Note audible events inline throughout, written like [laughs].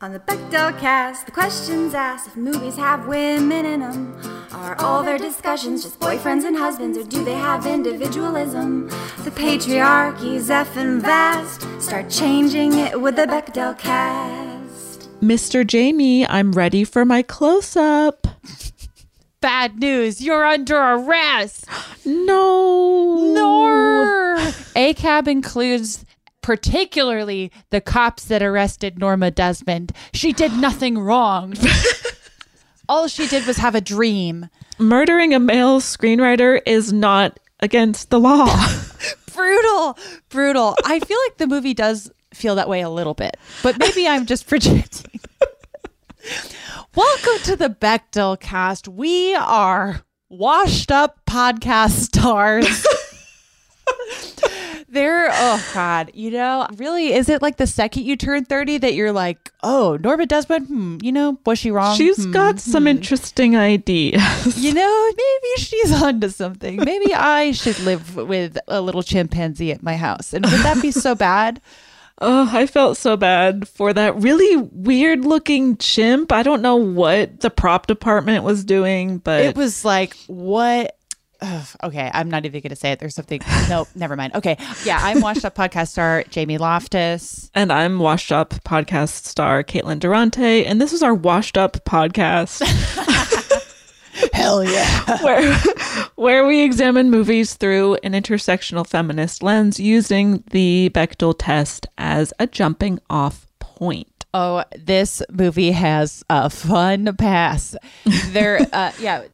On the Bechdel cast, the questions asked if movies have women in them. Are all their discussions just boyfriends and husbands, or do they have individualism? The patriarchy's effing vast. Start changing it with the Bechdel cast. Mr. Jamie, I'm ready for my close up. Bad news, you're under arrest. [gasps] No. Nor. ACAB includes particularly the cops that arrested Norma Desmond. She did nothing wrong. [laughs] All she did was have a dream. Murdering a male screenwriter is not against the law. [laughs] brutal, brutal. I feel like the movie does feel that way a little bit, but maybe I'm just [laughs] projecting. Welcome to the Bechdel cast. We are washed up podcast stars [laughs] there oh god. You know really is it like the second you turn 30 that you're like oh norma desmond hmm, you know was she wrong? She's hmm, got some hmm. interesting ideas. You know maybe she's [laughs] onto something. Maybe i should live with a little chimpanzee at my house. And would that be so [laughs] bad? Oh, I felt so bad for that really weird looking chimp. I don't know what the prop department was doing, but it was like, what Ugh, okay, I'm not even going to say it. There's something. [laughs] No, never mind. Okay, yeah, I'm washed up podcast star Jamie Loftus, and I'm washed up podcast star Caitlin Durante, and this is our washed up podcast. [laughs] Hell yeah! [laughs] where where we examine movies through an intersectional feminist lens, using the Bechdel test as a jumping off point. Oh, this movie has a fun pass. There, uh, yeah,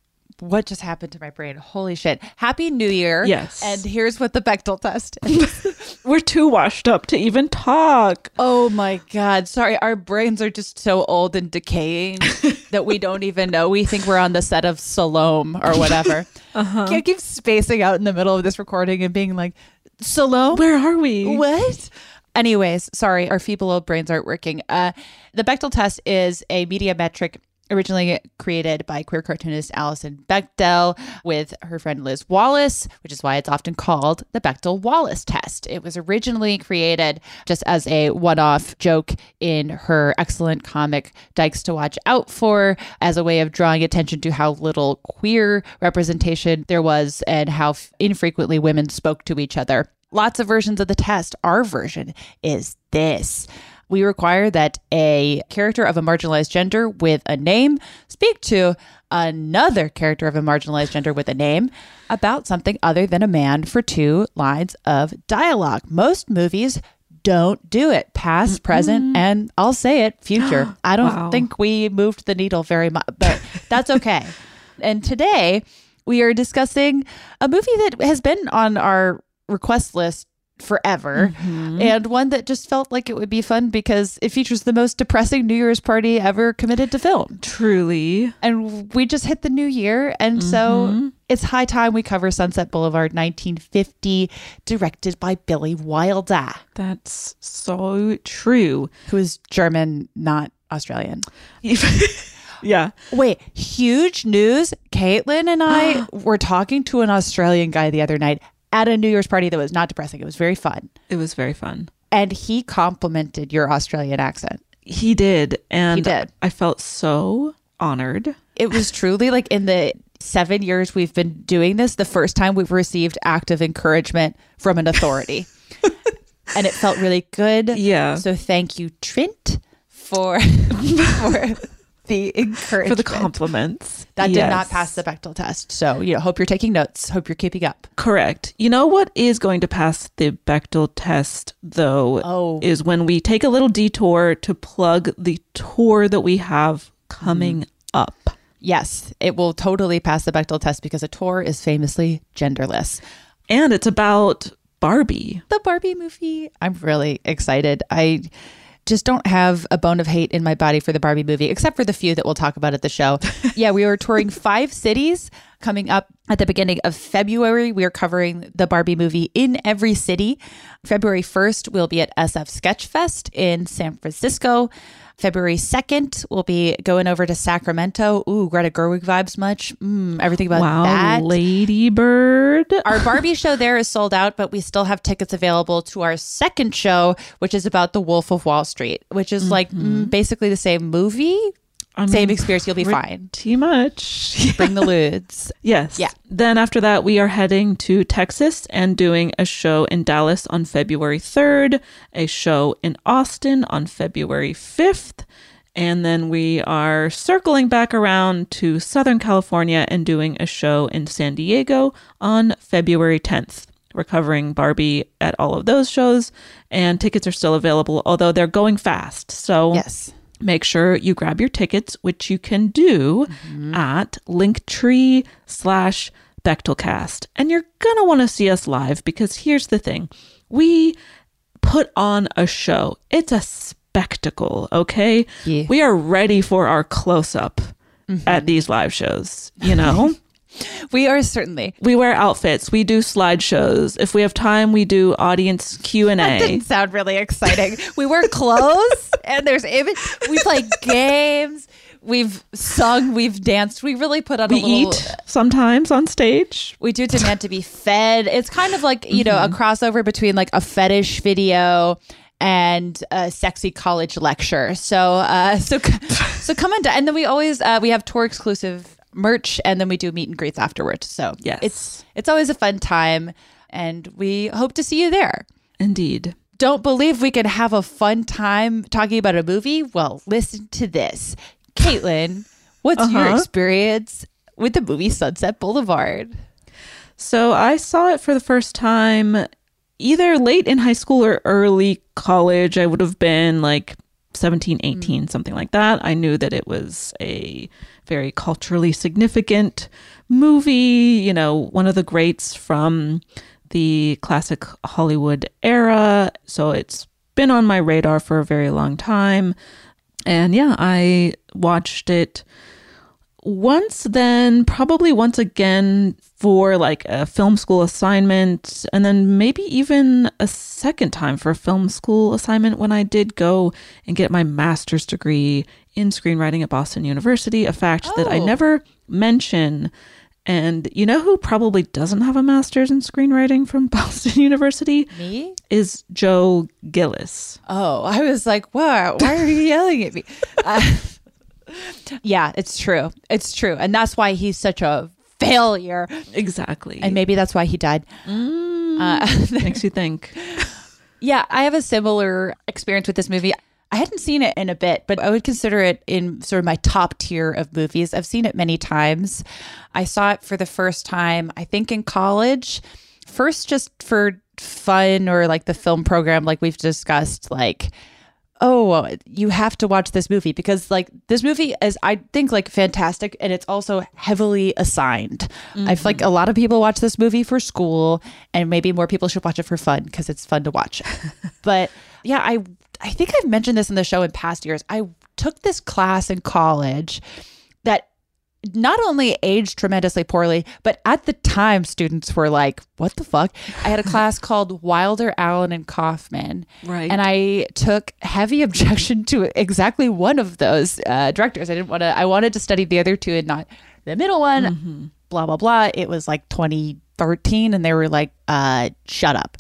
what just happened to my brain? Holy shit. Happy New Year. Yes. And here's what the Bechdel test is. [laughs] We're too washed up to even talk. Oh my God. Sorry. Our brains are just so old and decaying [laughs] that we don't even know. We think we're on the set of Salome or [laughs] whatever. uh-huh. Can't keep spacing out in the middle of this recording and being like, Salome? Where are we? What? Anyways, sorry, our feeble old brains aren't working. Uh, the Bechdel test is a media metric originally created by queer cartoonist Alison Bechdel with her friend Liz Wallace, which is why it's often called the Bechdel Wallace test. It was originally created just as a one off joke in her excellent comic Dykes to Watch Out For, as a way of drawing attention to how little queer representation there was and how infrequently women spoke to each other. Lots of versions of the test. Our version is this. We require that a character of a marginalized gender with a name speak to another character of a marginalized gender with a name about something other than a man for two lines of dialogue. Most movies don't do it past present and i'll say it future [gasps] i don't Wow. think we moved the needle very much but that's okay [laughs] and today we are discussing a movie that has been on our request list forever Mm-hmm. and one that just felt like it would be fun because it features the most depressing new year's party ever committed to film Truly. and we just hit the new year and Mm-hmm. so it's high time we cover sunset boulevard 1950 directed by billy wilder That's so true. who is german not australian [laughs] yeah. wait huge news caitlin and i [gasps] were talking to an australian guy the other night at a new year's party that was not depressing it was very fun It was very fun. and he complimented your australian accent He did. And He did. I felt so honored. it was [laughs] truly like in the seven years we've been doing this, the first time we've received active encouragement from an authority. [laughs] and it felt really good. Yeah. So thank you, Trent, for [laughs] for [laughs] the encouragement. For the compliments. that did not pass the Bechdel test. So, you know, hope you're taking notes. Hope you're keeping up. Correct. You know what is going to pass the Bechdel test, though, Oh. is when we take a little detour to plug the tour that we have coming Mm. up. Yes, it will totally pass the Bechdel test because a tour is famously genderless. And it's about Barbie. the Barbie movie. I'm really excited. I just don't have a bone of hate in my body for the Barbie movie, except for the few that we'll talk about at the show. [laughs] yeah, we were touring five cities coming up at the beginning of February. We are covering the Barbie movie in every city. February 1st, we'll be at SF Sketchfest in San Francisco. February 2nd, we'll be going over to Sacramento. Ooh, Greta Gerwig vibes much. Mm, everything about wow, that. Lady Bird. [laughs] Our Barbie show there is sold out, but we still have tickets available to our second show, which is about the Wolf of Wall Street, which is like mm, basically the same movie, I same mean, experience. You'll be fine. Too much. Bring the [laughs] ludes. Yes. Yeah. Then after that, we are heading to Texas and doing a show in Dallas on February 3rd, a show in Austin on February 5th. And then we are circling back around to Southern California and doing a show in San Diego on February 10th. We're covering Barbie at all of those shows, and tickets are still available, although they're going fast. So Yes. Make sure you grab your tickets, which you can do mm-hmm. at Linktree slash Bechdelcast. And you're going to want to see us live because here's the thing. We put on a show. It's a spectacle, okay? Yeah. We are ready for our close up mm-hmm. at these live shows, you know? [laughs] We are certainly. we wear outfits, we do slideshows. If we have time, we do audience Q&A. That didn't sound really exciting. we wear clothes [laughs] and there's image. We play games. We've sung. We've danced. We really put on we a little. eat sometimes on stage. We do demand to be fed. It's kind of like, you know, a crossover between like a fetish video and a sexy college lecture. So, uh, so, [laughs] so come on. And then we always, uh, we have tour exclusive merch and then we do meet and greets afterwards. So Yes. it's, it's always a fun time and we hope to see you there. Indeed. Don't believe we can have a fun time talking about a movie? Well, listen to this. Caitlin, [laughs] what's your Uh-huh. experience with the movie Sunset Boulevard? So I saw it for the first time either late in high school or early college. I would have been like 17, 18, something like that. I knew that it was a very culturally significant movie, you know, one of the greats from the classic Hollywood era. So it's been on my radar for a very long time. And yeah, I watched it once then probably once again for like a film school assignment and then maybe even a second time for a film school assignment when I did go and get my master's degree in screenwriting at Boston University a fact that I Oh. never mention and you know who probably doesn't have a master's in screenwriting from [laughs] Boston University Me? is Joe Gillis. Oh, I was like, wow, why are you yelling at me? [laughs] Uh, yeah, it's true. It's true. And that's why he's such a failure. Exactly. And maybe that's why he died. Uh, [laughs] makes you think. yeah, I have a similar experience with this movie. I hadn't seen it in a bit, but I would consider it in sort of my top tier of movies. I've seen it many times. I saw it for the first time, I think, in college. First, just for fun or like the film program, like we've discussed, like, oh, you have to watch this movie because, like, this movie is, I think, like fantastic and it's also heavily assigned. I feel like a mm-hmm. lot of people watch this movie for school and maybe more people should watch it for fun because it's fun to watch. [laughs] but yeah, I I think I've mentioned this in the show in past years. I took this class in college that not only aged tremendously poorly, but at the time students were like, what the fuck? I had a class [laughs] called Wilder, Allen, and Kaufman. Right. And I took heavy objection to exactly one of those uh, directors. I didn't want to, I wanted to study the other two and not the middle one, blah, blah, blah. It was like 2013 and they were like, uh, shut up.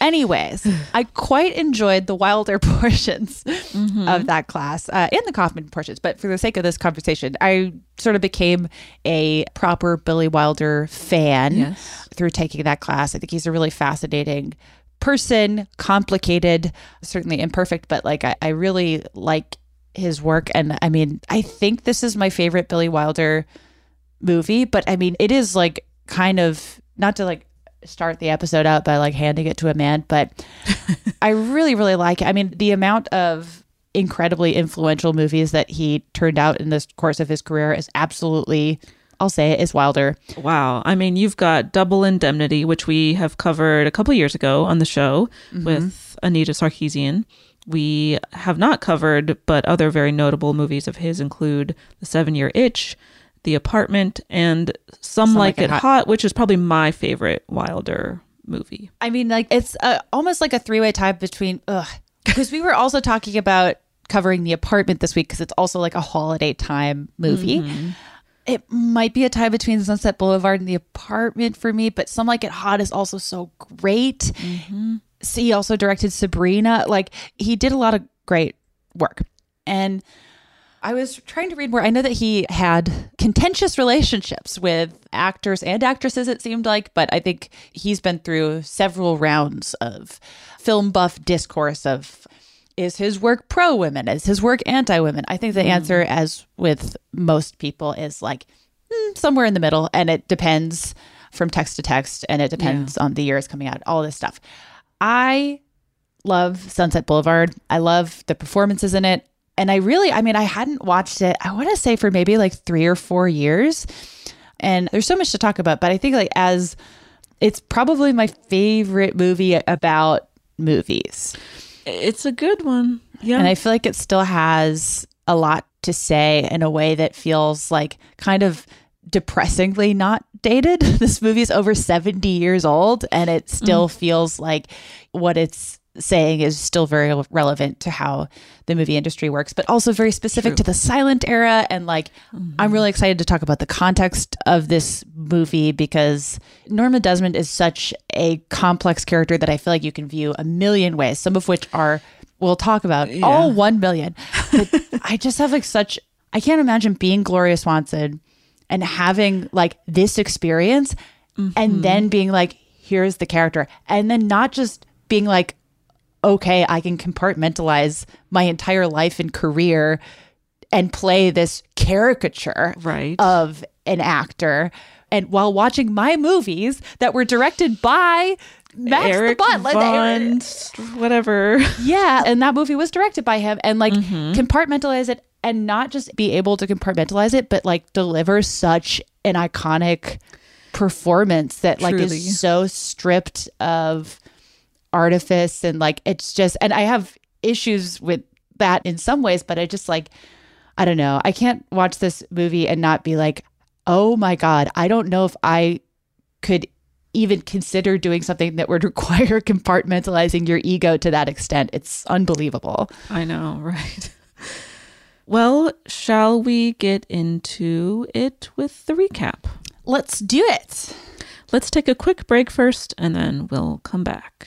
Anyways, I quite enjoyed the Wilder [laughs] portions of that class uh, and the Kaufman portions. But for the sake of this conversation, I sort of became a proper Billy Wilder fan Yes. through taking that class. I think he's a really fascinating person, complicated, certainly imperfect, but like I, I really like his work. And I mean, I think this is my favorite Billy Wilder movie, but I mean, it is like kind of not to like start the episode out by like handing it to a man, but [laughs] I really, really like it. I mean, the amount of incredibly influential movies that he turned out in this course of his career is absolutely, I'll say it, is Wilder. Wow. I mean, you've got Double Indemnity, which we have covered a couple years ago on the show mm-hmm. with Anita Sarkeesian. We have not covered, but other very notable movies of his include The Seven Year Itch, The Apartment, and Some, Like, It Hot. which is probably my favorite Wilder movie. I mean, like it's uh, almost like a three way tie between, ugh, because we were also talking about covering the apartment this week because it's also like a holiday time movie. It might be a tie between Sunset Boulevard and the apartment for me, but Some Like It Hot is also so great. See, he also directed Sabrina. Like he did a lot of great work. And I was trying to read more. I know that he had contentious relationships with actors and actresses, it seemed like, but I think he's been through several rounds of film buff discourse of is his work pro women? Is his work anti women? I think the answer, as with most people, is like mm, somewhere in the middle, and it depends from text to text, and it depends on the years coming out, all this stuff. I love Sunset Boulevard. I love the performances in it. And I really, I mean, I hadn't watched it, I want to say for maybe like three or four years. And there's so much to talk about, but I think like as it's probably my favorite movie about movies. It's a good one. Yeah. And I feel like it still has a lot to say in a way that feels like kind of depressingly not dated. [laughs] This movie is over 70 years old and it still mm. feels like what it's saying is still very relevant to how the movie industry works, but also very specific to the silent era. And like, mm-hmm. I'm really excited to talk about the context of this movie because Norma Desmond is such a complex character that I feel like you can view a million ways, some of which are, we'll talk about all 1 million. But I just have like such, I can't imagine being Gloria Swanson and having like this experience and mm-hmm. then being like, here's the character. And then not just being like, okay, I can compartmentalize my entire life and career and play this caricature Right. of an actor. And while watching my movies that were directed by Max Eric the Butt, like, Von, whatever. yeah, [laughs] and that movie was directed by him, and like mm-hmm. compartmentalize it, and not just be able to compartmentalize it, but like deliver such an iconic performance that like Truly. is so stripped of artifice and like it's just and I have issues with that in some ways, but I just like I don't know. I can't watch this movie and not be like, "Oh my god, I don't know if I could even consider doing something that would [laughs] require compartmentalizing your ego to that extent. It's unbelievable." I know, [laughs] right? Well, shall we get into it with the recap? Let's do it. Let's take a quick break first and then we'll come back.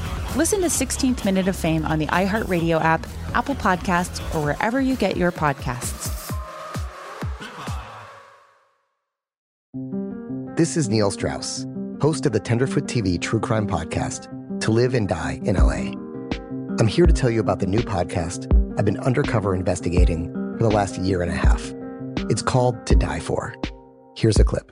Listen to 16th Minute of Fame on the iHeartRadio app, Apple Podcasts, or wherever you get your podcasts. This is Neil Strauss, host of the Tenderfoot TV True Crime Podcast, To Live and Die in LA. I'm here to tell you about the new podcast I've been undercover investigating for the last year and a half. It's called To Die For. Here's a clip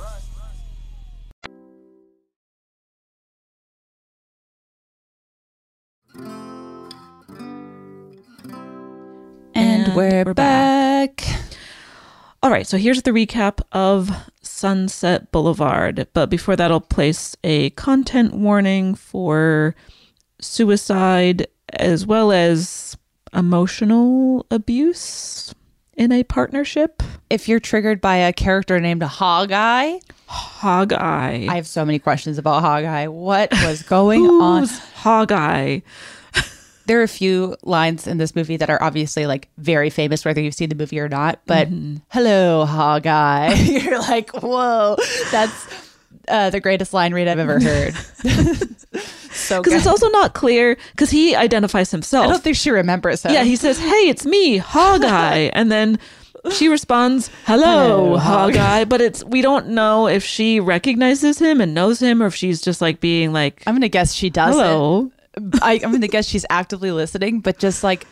And we're, we're back. back. All right, so here's the recap of Sunset Boulevard. But before that, I'll place a content warning for suicide as well as emotional abuse in a partnership. If you're triggered by a character named Hog-Eye, Hog-Eye. I have so many questions about Hog-Eye. What was going on? Hog-Eye? There are a few lines in this movie that are obviously like very famous, whether you've seen the movie or not. But mm-hmm. hello, Hog-Eye. [laughs] You're like, whoa, that's uh, the greatest line read I've ever heard. [laughs] so because it's also not clear because he identifies himself. I don't think she remembers him. Yeah, he says, "Hey, it's me, Hog-Eye," [laughs] and then she responds, "Hello, Hello Hog-Eye," but it's we don't know if she recognizes him and knows him or if she's just like being like. I'm gonna guess she does. Hello. I, I'm gonna guess she's actively listening, but just like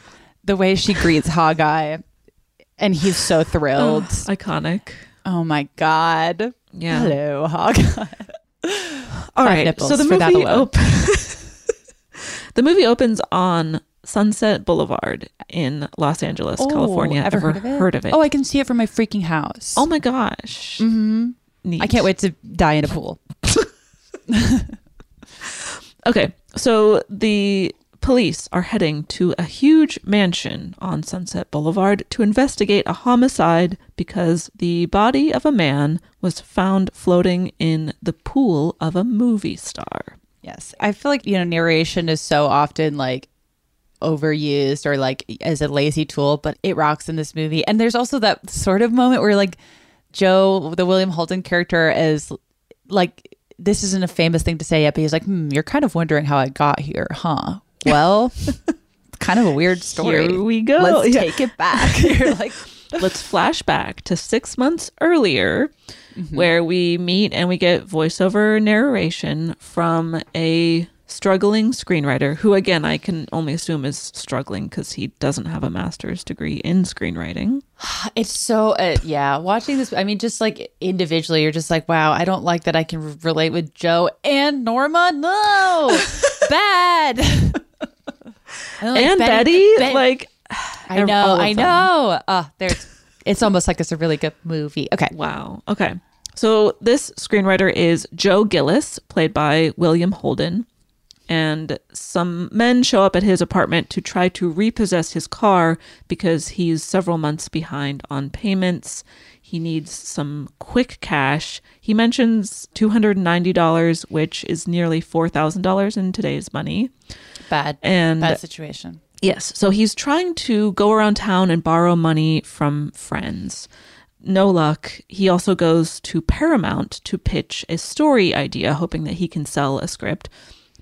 the way she greets Hog-Eye, and he's so thrilled. iconic. Oh my god. Yeah. Hello, Hog-Eye. All right. So the movie op- [laughs] the movie opens on Sunset Boulevard in Los Angeles, Oh, California. ever heard of it? Heard of it? Oh, I can see it from my freaking house. Oh my gosh. hmm Neat. I can't wait to die in a pool. [laughs] Okay, so the police are heading to a huge mansion on Sunset Boulevard to investigate a homicide because the body of a man was found floating in the pool of a movie star. Yes. I feel like, you know, narration is so often like overused or like as a lazy tool, but it rocks in this movie. And there's also that sort of moment where like Joe, the William Holden character, is like, this isn't a famous thing to say yet, but he's like, hmm, you're kind of wondering how I got here, huh? Well, it's [laughs] kind of a weird story. Here we go. Let's Yeah. take it back. [laughs] You're like, Let's flash back to six months earlier, Mm-hmm. where we meet and we get voiceover narration from a struggling screenwriter who, again, I can only assume is struggling because he doesn't have a master's degree in screenwriting. [sighs] It's so uh, yeah. Watching this, I mean, just like individually, you're just like, wow, I don't like that I can relate with Joe and Norma. No, [laughs] bad. [laughs] Don't like and Betty, Bet- like, I know, I know. Uh, there's. It's almost like it's a really good movie. Okay, Wow. Okay. So this screenwriter is Joe Gillis, played by William Holden. And some men show up at his apartment to try to repossess his car because he's several months behind on payments. He needs some quick cash. He mentions $290, which is nearly $4,000 in today's money. bad And bad situation. Yes. So he's trying to go around town and borrow money from friends. No luck. He also goes to Paramount to pitch a story idea, hoping that he can sell a script.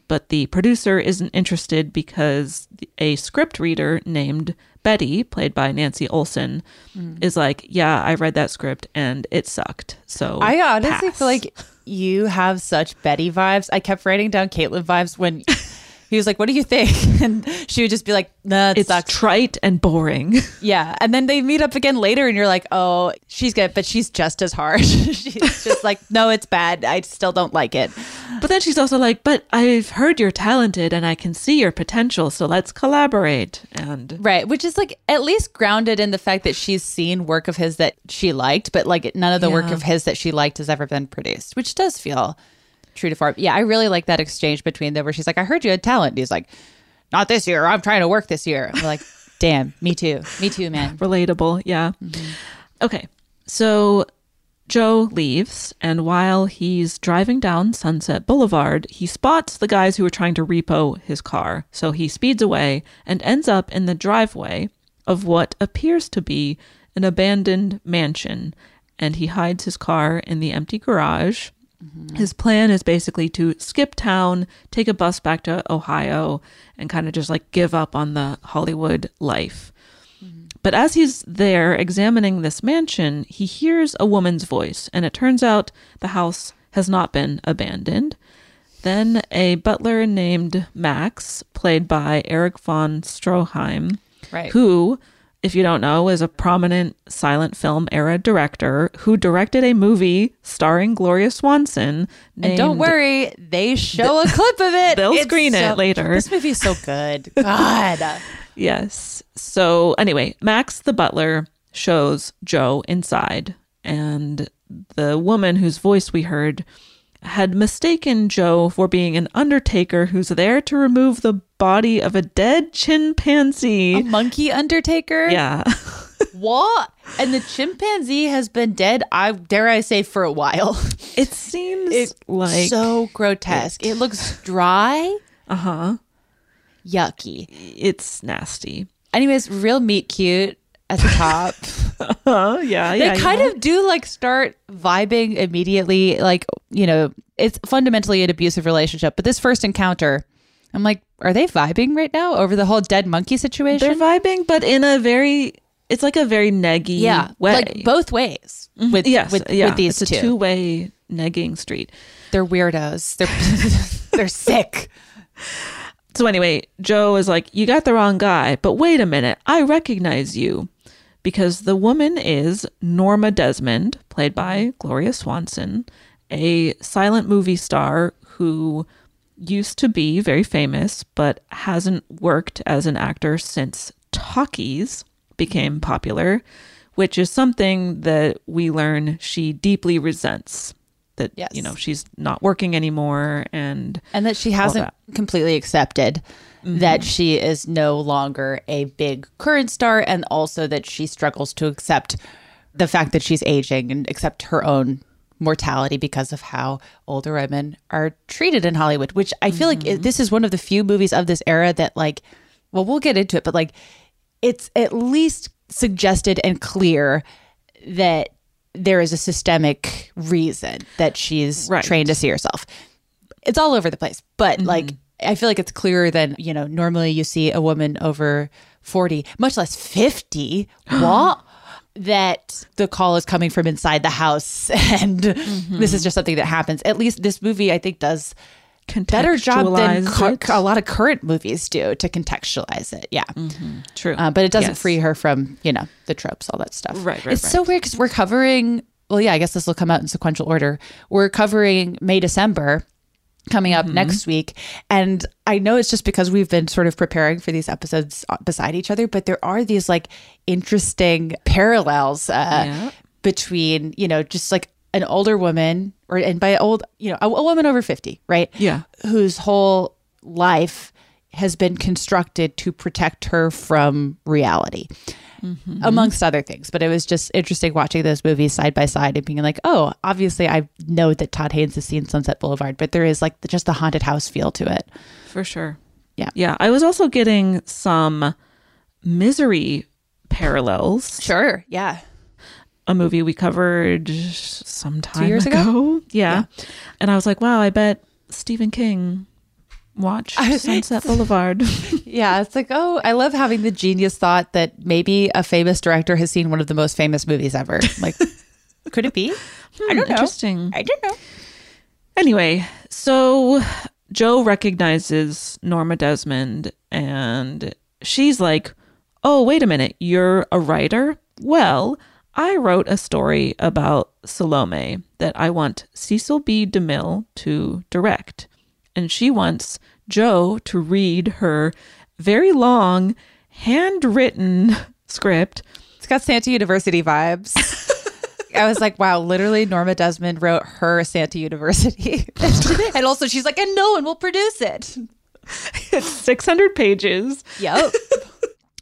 But the producer isn't interested because a script reader named Betty, played by Nancy Olson, mm. is like, Yeah, I read that script and it sucked. So I honestly pass." feel like you have such Betty vibes. I kept writing down Caitlin vibes when [laughs] he was like, "What do you think?" [laughs] and she would just be like, "Nah, it it's sucks." trite and boring. [laughs] Yeah, and then they meet up again later, and you're like, "Oh, she's good, but she's just as harsh." [laughs] she's just like, "No, it's bad. I still don't like it." But then she's also like, but I've heard you're talented and I can see your potential, so let's collaborate. And Right, which is like at least grounded in the fact that she's seen work of his that she liked, but like none of the work of his that she liked has ever been produced, which does feel true to form. Yeah, I really like that exchange between them where she's like, "I heard you had talent," and he's like, "Not this year. I'm trying to work this year." I'm like, [laughs] "Damn, me too, me too, man." [laughs] relatable, yeah. Mm-hmm. Okay, so Joe leaves, and while he's driving down Sunset Boulevard, he spots the guys who are trying to repo his car. So he speeds away and ends up in the driveway of what appears to be an abandoned mansion, and he hides his car in the empty garage. Mm-hmm. His plan is basically to skip town, take a bus back to Ohio, and kind of just like give up on the Hollywood life. Mm-hmm. But as he's there examining this mansion, he hears a woman's voice, and it turns out the house has not been abandoned. Then a butler named Max, played by Erich von Stroheim, Right. who, if you don't know, is a prominent silent film era director who directed a movie starring Gloria Swanson. And don't worry, they show a clip of it. They'll It's screen it later. This movie is so good. [laughs] God. Yes. So anyway, Max the butler shows Joe inside, and the woman whose voice we heard had mistaken Joe for being an undertaker who's there to remove the body of a dead chimpanzee. A monkey undertaker? yeah. [laughs] What? And the chimpanzee has been dead, I dare I say, for a while. [laughs] It seems It's like so grotesque. It, looks [laughs] dry, uh-huh. yucky. It's nasty. Anyways, real meet cute at the top. Oh, [laughs] yeah, they kind yeah. of do like start vibing immediately. Like, you know, it's fundamentally an abusive relationship. But this first encounter, I'm like, are they vibing right now over the whole dead monkey situation? They're vibing, but in a very it's like a very neggy yeah, way. like both ways mm-hmm. with yes, with, yeah, with these it's two. a two-way negging street. They're weirdos. They're [laughs] they're sick. So anyway, Joe is like, "You got the wrong guy." But wait a minute, I recognize you because the woman is Norma Desmond, played by Gloria Swanson, a silent movie star who used to be very famous but hasn't worked as an actor since Talkies became popular, which is something that we learn she deeply resents. That Yes. you know she's not working anymore, and and that she hasn't that. completely accepted that she is no longer a big current star and also that she struggles to accept the fact that she's aging and accept her own mortality because of how older women are treated in Hollywood which I feel like this is one of the few movies of this era that like well, we'll get into it, but like it's at least suggested and clear that there is a systemic reason that she's Right. trained to see herself. It's all over the place, but Mm-hmm. like I feel like it's clearer than, you know, normally you see a woman over 40, much less 50. [gasps] what? That the call is coming from inside the house [laughs] and Mm-hmm. this is just something that happens. At least this movie, I think, does better job than cu- a lot of current movies do to contextualize it. Yeah. True. Uh, but it doesn't Yes. free her from, you know, the tropes, all that stuff. Right, right, It's so weird because we're covering, well, yeah, I guess this will come out in sequential order. We're covering May, December coming Mm-hmm. up next week. And I know it's just because we've been sort of preparing for these episodes uh, beside each other, but there are these like interesting parallels uh, Yeah. between, you know, just like an older woman or, and by old, you know, a, a woman over 50, right? Yeah. Whose whole life has been constructed to protect her from reality mm-hmm. amongst other things. But it was just interesting watching those movies side by side and being like, oh, obviously I know that Todd Haynes has seen Sunset Boulevard, but there is like the, just the haunted house feel to it. For sure. Yeah. Yeah. I was also getting some misery parallels. Sure. Yeah. A movie we covered some time years ago? [laughs] Yeah. And I was like, wow, I bet Stephen King watched [laughs] Sunset Boulevard. [laughs] Yeah. It's like, oh, I love having the genius thought that maybe a famous director has seen one of the most famous movies ever. [laughs] Like, could it be? I hmm, don't know. Interesting. I don't know. Anyway, so Joe recognizes Norma Desmond and she's like, Oh, wait a minute, you're a writer? Well, I wrote a story about Salome that I want Cecil B. DeMille to direct. And she wants Joe to read her very long, handwritten [laughs] script. It's got Santa University vibes. [laughs] I was like, wow, literally Norma Desmond wrote her Santa University. [laughs] and also she's like, and no one will produce it. It's 600 pages. Yep.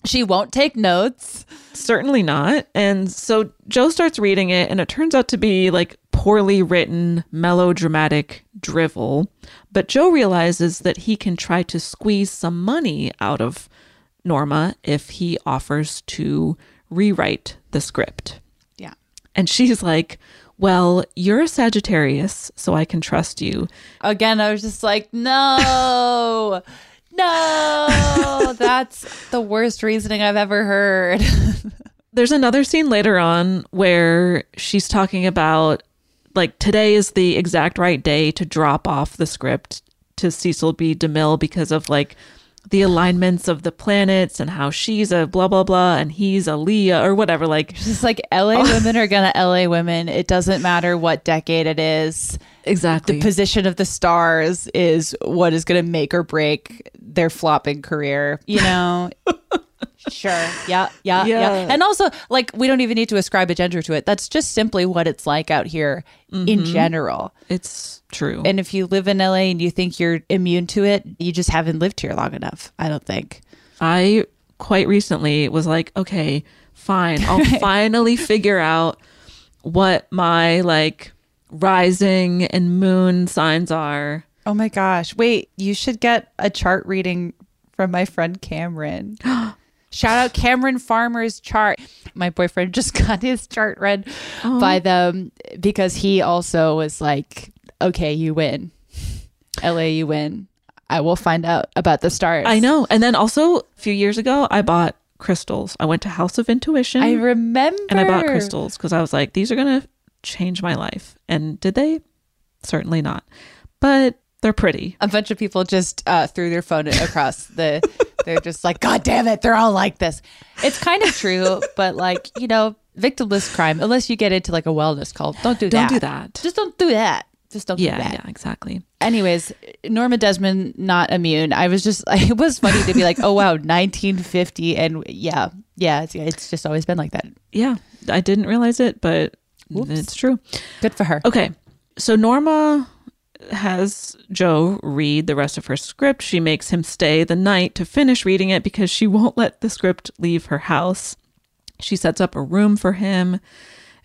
she won't take notes. Certainly not. And so Joe starts reading it, and it turns out to be like poorly written, melodramatic drivel. But Joe realizes that he can try to squeeze some money out of Norma if he offers to rewrite the script. Yeah. And she's like, Well, you're a Sagittarius, so I can trust you. Again, I was just like, no, [laughs] no, [laughs] that's the worst reasoning I've ever heard. [laughs] There's another scene later on where she's talking about like today is the exact right day to drop off the script to Cecil B. DeMille because of like the alignments of the planets and how she's a blah blah blah and he's a Leo or whatever. Like Just like LA [laughs] women are gonna LA women. It doesn't matter what decade it is. Exactly. The position of the stars is what is gonna make or break their flopping career. You know? [laughs] sure. Yeah, yeah, yeah. Yeah. And also, like, we don't even need to ascribe a gender to it. That's just simply what it's like out here in mm-hmm. general. it's true. And if you live in LA and you think you're immune to it, you just haven't lived here long enough. I don't think. I quite recently was like, okay, fine. I'll [laughs] finally figure out what my like rising and moon signs are. Oh my gosh. Wait, you should get a chart reading from my friend Cameron. [gasps] Shout out Cameron Farmer's chart. My boyfriend just [laughs] got his chart read oh. by them because he also was like, okay, you win. LA, you win. I will find out about the stars. I know. And then also a few years ago, I bought crystals. I went to House of Intuition. I remember. and I bought crystals because I was like, these are going to change my life. And did they? Certainly not. But they're pretty. A bunch of people just uh, threw their phone across the. They're just like, God damn it, they're all like this. It's kind of true, but like you know, victimless crime. Unless you get into like a wellness cult, don't do that. Don't do that. Just don't do that. Just don't Yeah, do that. yeah, exactly. Anyways, Norma Desmond not immune. I was just [laughs] it was funny to be like, oh wow, 1950, and yeah, yeah, it's, it's just always been like that. Yeah, I didn't realize it, but it's true. Good for her. Okay. So Norma has Joe read the rest of her script. She makes him stay the night to finish reading it because she [laughs] won't let the script leave her house. She sets up a room for him.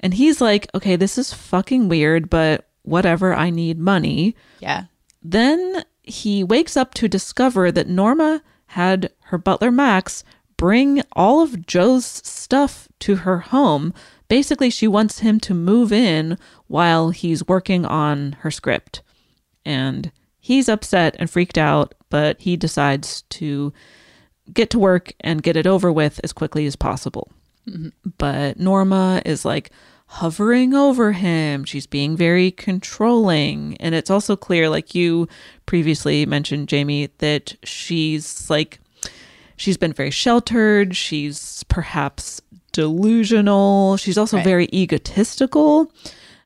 And he's like, okay, this is fucking weird, but whatever, I need money. Yeah. Then he wakes up to discover that Norma had her butler Max bring all of Joe's stuff to her home. Basically, she wants him to move in while he's working on her script. And he's upset and freaked out, but he decides to get to work and get it over with as quickly as possible. Mm-hmm. But Norma is like hovering over him. She's being very controlling. And it's also clear, like you previously mentioned, Jamie, that she's like, she's been very sheltered. She's perhaps delusional. She's also Right. very egotistical.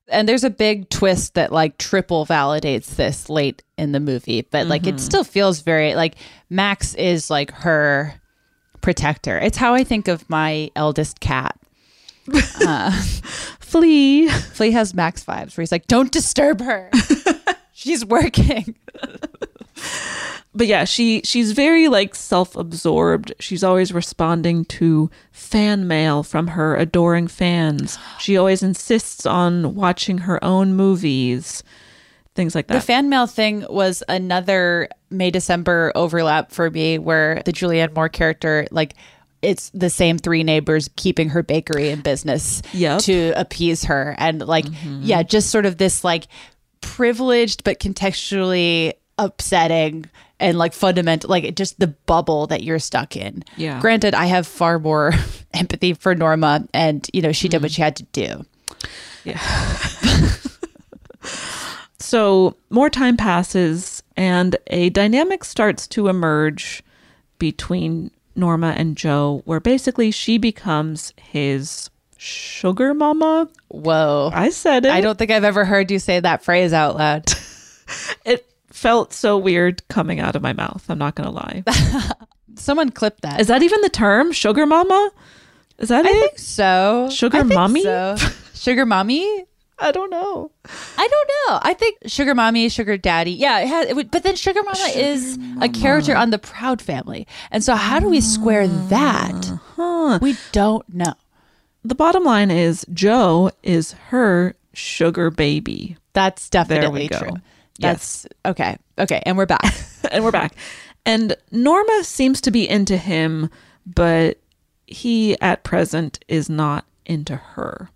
And there's a big twist that like triple validates this late in the movie, but like it Mhm. still feels very like Max is like her protector. It's how I think of my eldest cat. [laughs] Uh, Flea. Flea has Max vibes where he's like, don't disturb her. [laughs] She's working. [laughs] but yeah, she she's very like self-absorbed. She's always responding to fan mail from her adoring fans. She always insists on watching her own movies, things like that. The fan mail thing was another May December overlap for me where the Julianne Moore character, like, it's the same three neighbors keeping her bakery in business Yep. to appease her. And, like, Mm-hmm. yeah, just sort of this, like, privileged but contextually upsetting and, like, fundamental, like, just the bubble that you're stuck in. Yeah. Granted, I have far more [laughs] empathy for Norma, and, you know, she did what Mm-hmm. she had to do. Yeah. [laughs] so more time passes, and a dynamic starts to emerge between Norma and Joe, where basically she becomes his sugar mama. Whoa. I said it. I don't think I've ever heard you say that phrase out loud. [laughs] It felt so weird coming out of my mouth. I'm not going to lie. [laughs] Someone clipped that. Is that even the term? Sugar mama? Is that I it? think so. Sugar I mommy? so. [laughs] Sugar mommy? I don't know. I don't know. I think sugar mommy, sugar daddy. Yeah, it has, it would, but then sugar mama is a character on the Proud Family, and so how do we square that? Huh. We don't know. The bottom line is Joe is her sugar baby. That's definitely we true. Yes. Okay. Okay, and we're back. [laughs] and we're back. And Norma seems to be into him, but he at present is not into her.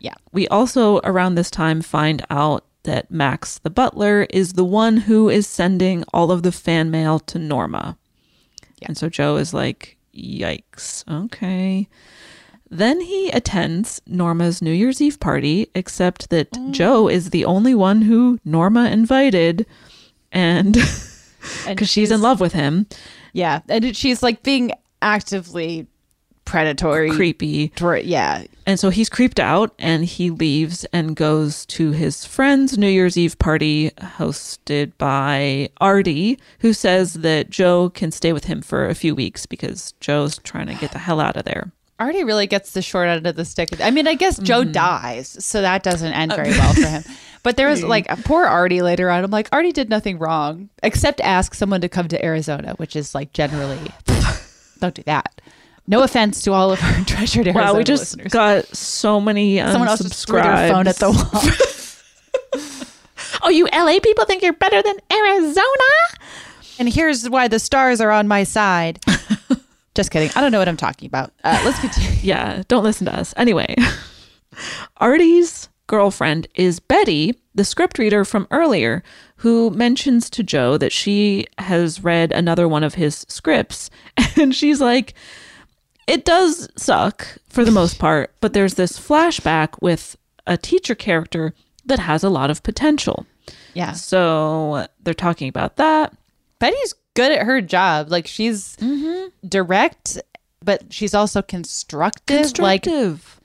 Yeah. We also around this time find out that Max the butler is the one who is sending all of the fan mail to Norma. Yeah. And so Joe is like, yikes. Okay. Then he attends Norma's New Year's Eve party, except that oh. Joe is the only one who Norma invited. And [laughs] because she's in love with him, yeah, and she's like being actively predatory, creepy. toward- yeah, And so he's creeped out and he leaves and goes to his friend's New Year's Eve party hosted by Artie, who says that Joe can stay with him for a few weeks because Joe's trying to get the hell out of there. Artie really gets the short end of the stick. I mean, I guess Joe mm-hmm. dies, so that doesn't end very uh, well for him. [laughs] But there was like poor Artie later on. I'm like, Artie did nothing wrong except ask someone to come to Arizona, which is like generally [laughs] don't do that. No offense to all of our [laughs] treasured Arizona wow, we just listeners. got so many Someone else just threw their phone at the wall. oh, you LA people think you're better than Arizona? and here's why the stars are on my side. Just kidding. I don't know what I'm talking about. Uh, let's continue. [laughs] Yeah, don't listen to us. Anyway, [laughs] Artie's girlfriend is Betty, the script reader from earlier, who mentions to Joe that she has read another one of his scripts. [laughs] And she's like, it does suck for the most part, but there's this flashback with a teacher character that has a lot of potential. Yeah. So they're talking about that. Betty's good at her job. Like she's Mm-hmm. direct, but she's also constructive. Like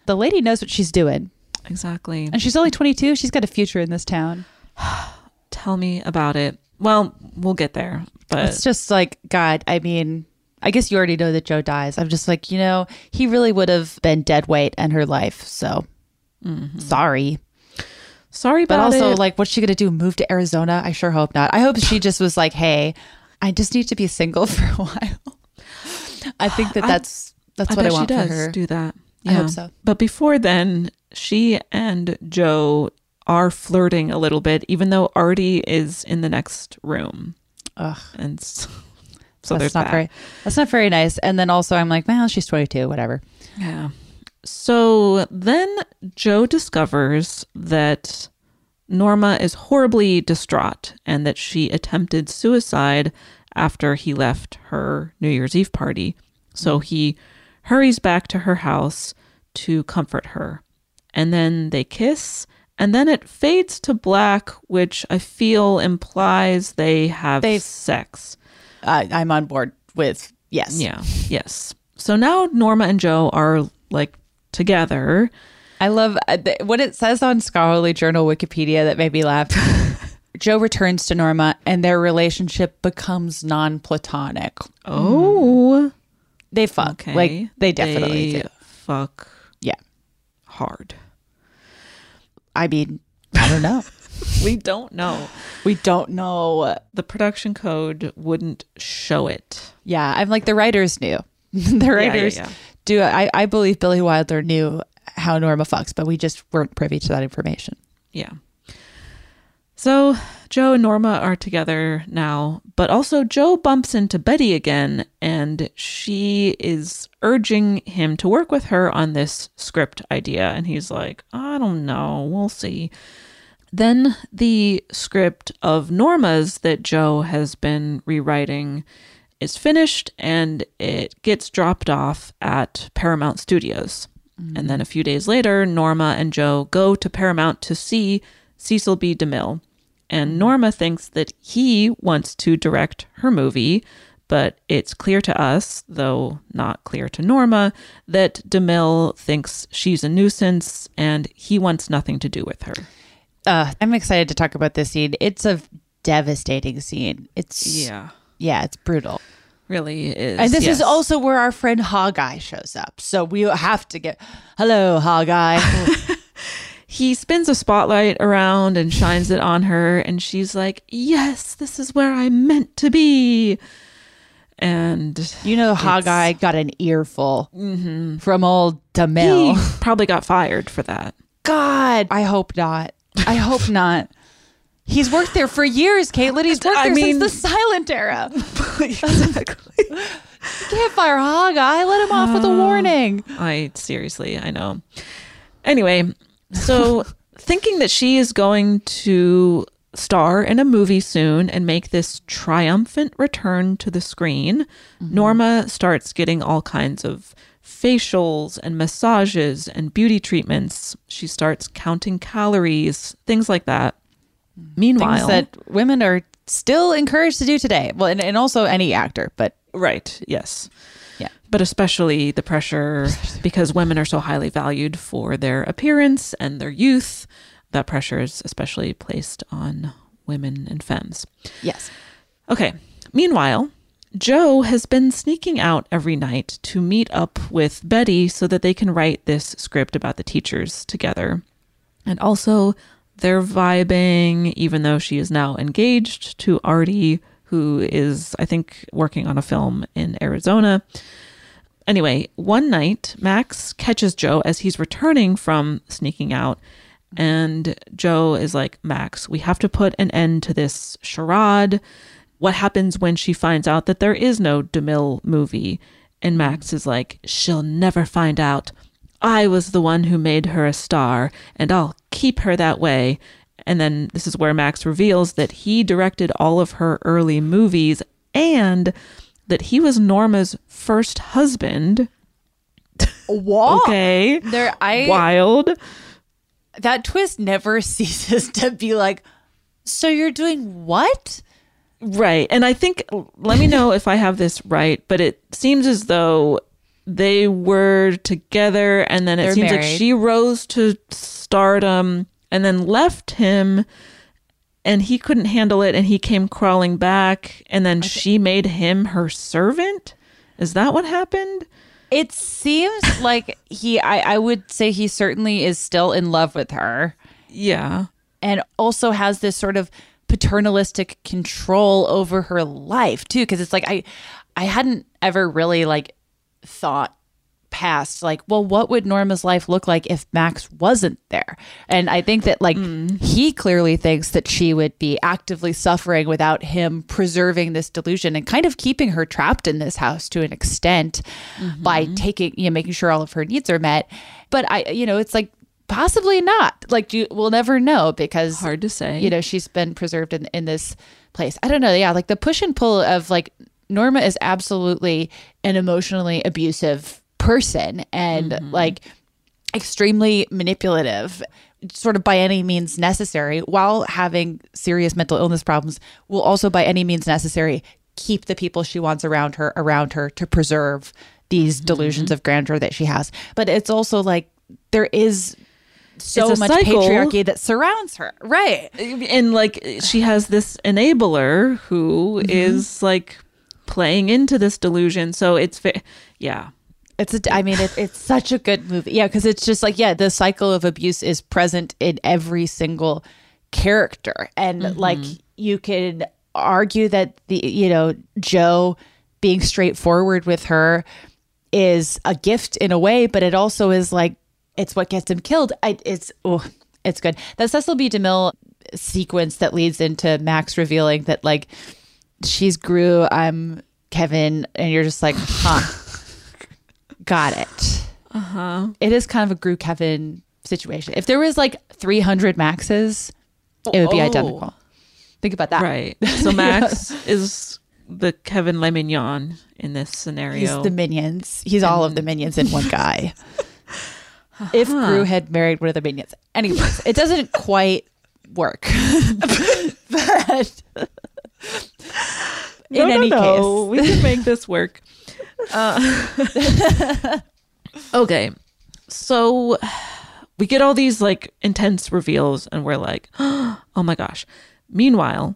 the lady knows what she's doing. Exactly. And she's only 22. She's got a future in this town. [sighs] Tell me about it. Well, we'll get there. But It's just like, God, I mean, I guess you already know that Joe dies. I'm just like, you know, he really would have been dead weight in her life. So sorry. Sorry But also, it. like, what's she to do? Move to Arizona? I sure hope not. I hope she just was like, hey, I just need to be single [laughs] for a while. I think that I- that's that's I what I bet want she does for her. do that. I hope so. But before then, she and Joe are flirting a little bit, even though Artie is in the next room. Ugh. And s- [laughs] So that's there's not that. very that's not very nice. And then also I'm like, well, she's 22, whatever. Yeah. So then Joe discovers that Norma is horribly distraught and that she attempted suicide after he left her New Year's Eve party. So he hurries back to her house to comfort her. And then they kiss, and then it fades to black, which I feel implies they have They- sex. Uh, I'm on board with yes. Yeah. Yes. So now Norma and Joe are like together. I love uh, what it says on Scholarly Journal Wikipedia that made me laugh. [laughs] Joe returns to Norma and their relationship becomes non platonic. Oh. They fuck. Okay. Like they definitely They do. fuck Yeah. hard. I mean, [laughs] I don't know. We don't know. we don't know. The production code wouldn't show it. Yeah, I'm like the writers knew. [laughs] the yeah, writers yeah. do. I, I believe Billy Wilder knew how Norma fucks, but we just weren't privy to that information. Yeah. So Joe and Norma are together now, but also Joe bumps into Betty again, and she is urging him to work with her on this script idea. And he's like, I don't know, we'll see. Then the script of Norma's that Joe has been rewriting is finished and it gets dropped off at Paramount Studios. And then a few days later, Norma and Joe go to Paramount to see Cecil B. DeMille. And Norma thinks that he wants to direct her movie, but it's clear to us, though not clear to Norma, that DeMille thinks she's a nuisance and he wants nothing to do with her. Uh, I'm excited to talk about this scene. It's a devastating scene. It's Yeah. Yeah, it's brutal. Really is. And this is also where our friend Hawkeye shows up. So we have to get hello, Hawkeye. [laughs] he spins a spotlight around and shines it on her and she's like yes this is where I'm meant to be and you know, Hawkeye got an earful mm-hmm. from old he probably got fired for that God, I hope not. I hope not. He's worked there for years, Caitlin. He's worked I there mean- since the silent era. [laughs] exactly. You [laughs] can't fire Hawkeye. Let him off with a [sighs] warning. i seriously i know anyway so [laughs] thinking that she is going to star in a movie soon and make this triumphant return to the screen mm-hmm. norma starts getting all kinds of facials and massages and beauty treatments she starts counting calories things like that meanwhile Things that women are still encouraged to do today. Well, and, and also any actor, but Right. Yes. Yeah. But especially the pressure because women are so highly valued for their appearance and their youth. That pressure is especially placed on women and femmes. yes. Okay. Meanwhile, Joe has been sneaking out every night to meet up with Betty so that they can write this script about the teachers together. And also, they're vibing, even though she is now engaged to Artie, who is, I think, working on a film in Arizona. Anyway, one night, Max catches Joe as he's returning from sneaking out. And Joe is like, Max, we have to put an end to this charade. What happens when she finds out that there is no DeMille movie? And Max is like, she'll never find out. I was the one who made her a star, and I'll keep her that way. And then this is where Max reveals that he directed all of her early movies and that he was Norma's first husband. What? Okay. There, I Wild. that twist never [laughs] ceases to be like. So you're doing what? Right. And I think, let me know if I have this right, but it seems as though they were together and then it They're seems like she rose to stardom and then left him and he couldn't handle it and he came crawling back and then she made him her servant. Is that what happened? It seems [laughs] like he. I, I would say he certainly is still in love with her. Yeah. and also has this sort of paternalistic control over her life too because it's like i i hadn't ever really like thought past like well what would norma's life look like if max wasn't there? And i think that like mm. he clearly thinks that she would be actively suffering without him preserving this delusion and kind of keeping her trapped in this house to an extent by mm-hmm. taking you know making sure all of her needs are met. But i you know it's like possibly not. Like you we'll never know because Hard to say. you know she's been preserved in, in this place. I don't know. Yeah like the push and pull of like norma is absolutely an emotionally abusive person and like extremely manipulative sort of by any means necessary while having serious mental illness problems will also by any means necessary keep the people she wants around her around her to preserve these delusions of grandeur that she has. But it's also like there is so much cycle. patriarchy that surrounds her. Right. And like she has this enabler who is Mm-hmm. like playing into this delusion so it's yeah It's a, I mean, it, it's such a good movie. Yeah, because it's just like, yeah, the cycle of abuse is present in every single character. And mm-hmm. like, you could argue that the, you know, Joe being straightforward with her is a gift in a way, but it also is like, it's what gets him killed. I, it's, oh, it's good. That Cecil B. DeMille sequence that leads into Max revealing that, like, she's Gru, I'm Kevin, and you're just like, huh. [laughs] Got it. Uh huh. It is kind of a Gru Kevin situation. If there was like 300 Maxes, it would be Oh. identical. Think about that. right [laughs] so max is the kevin le mignon in this scenario He's the minions. He's all of the minions in one guy. [laughs] if Gru had married one of the minions. Anyways, it doesn't quite work. but in No, any no. case, we can make this work. [laughs] Uh, [laughs] okay, so we get all these like intense reveals, and we're like, [gasps] oh my gosh. Meanwhile,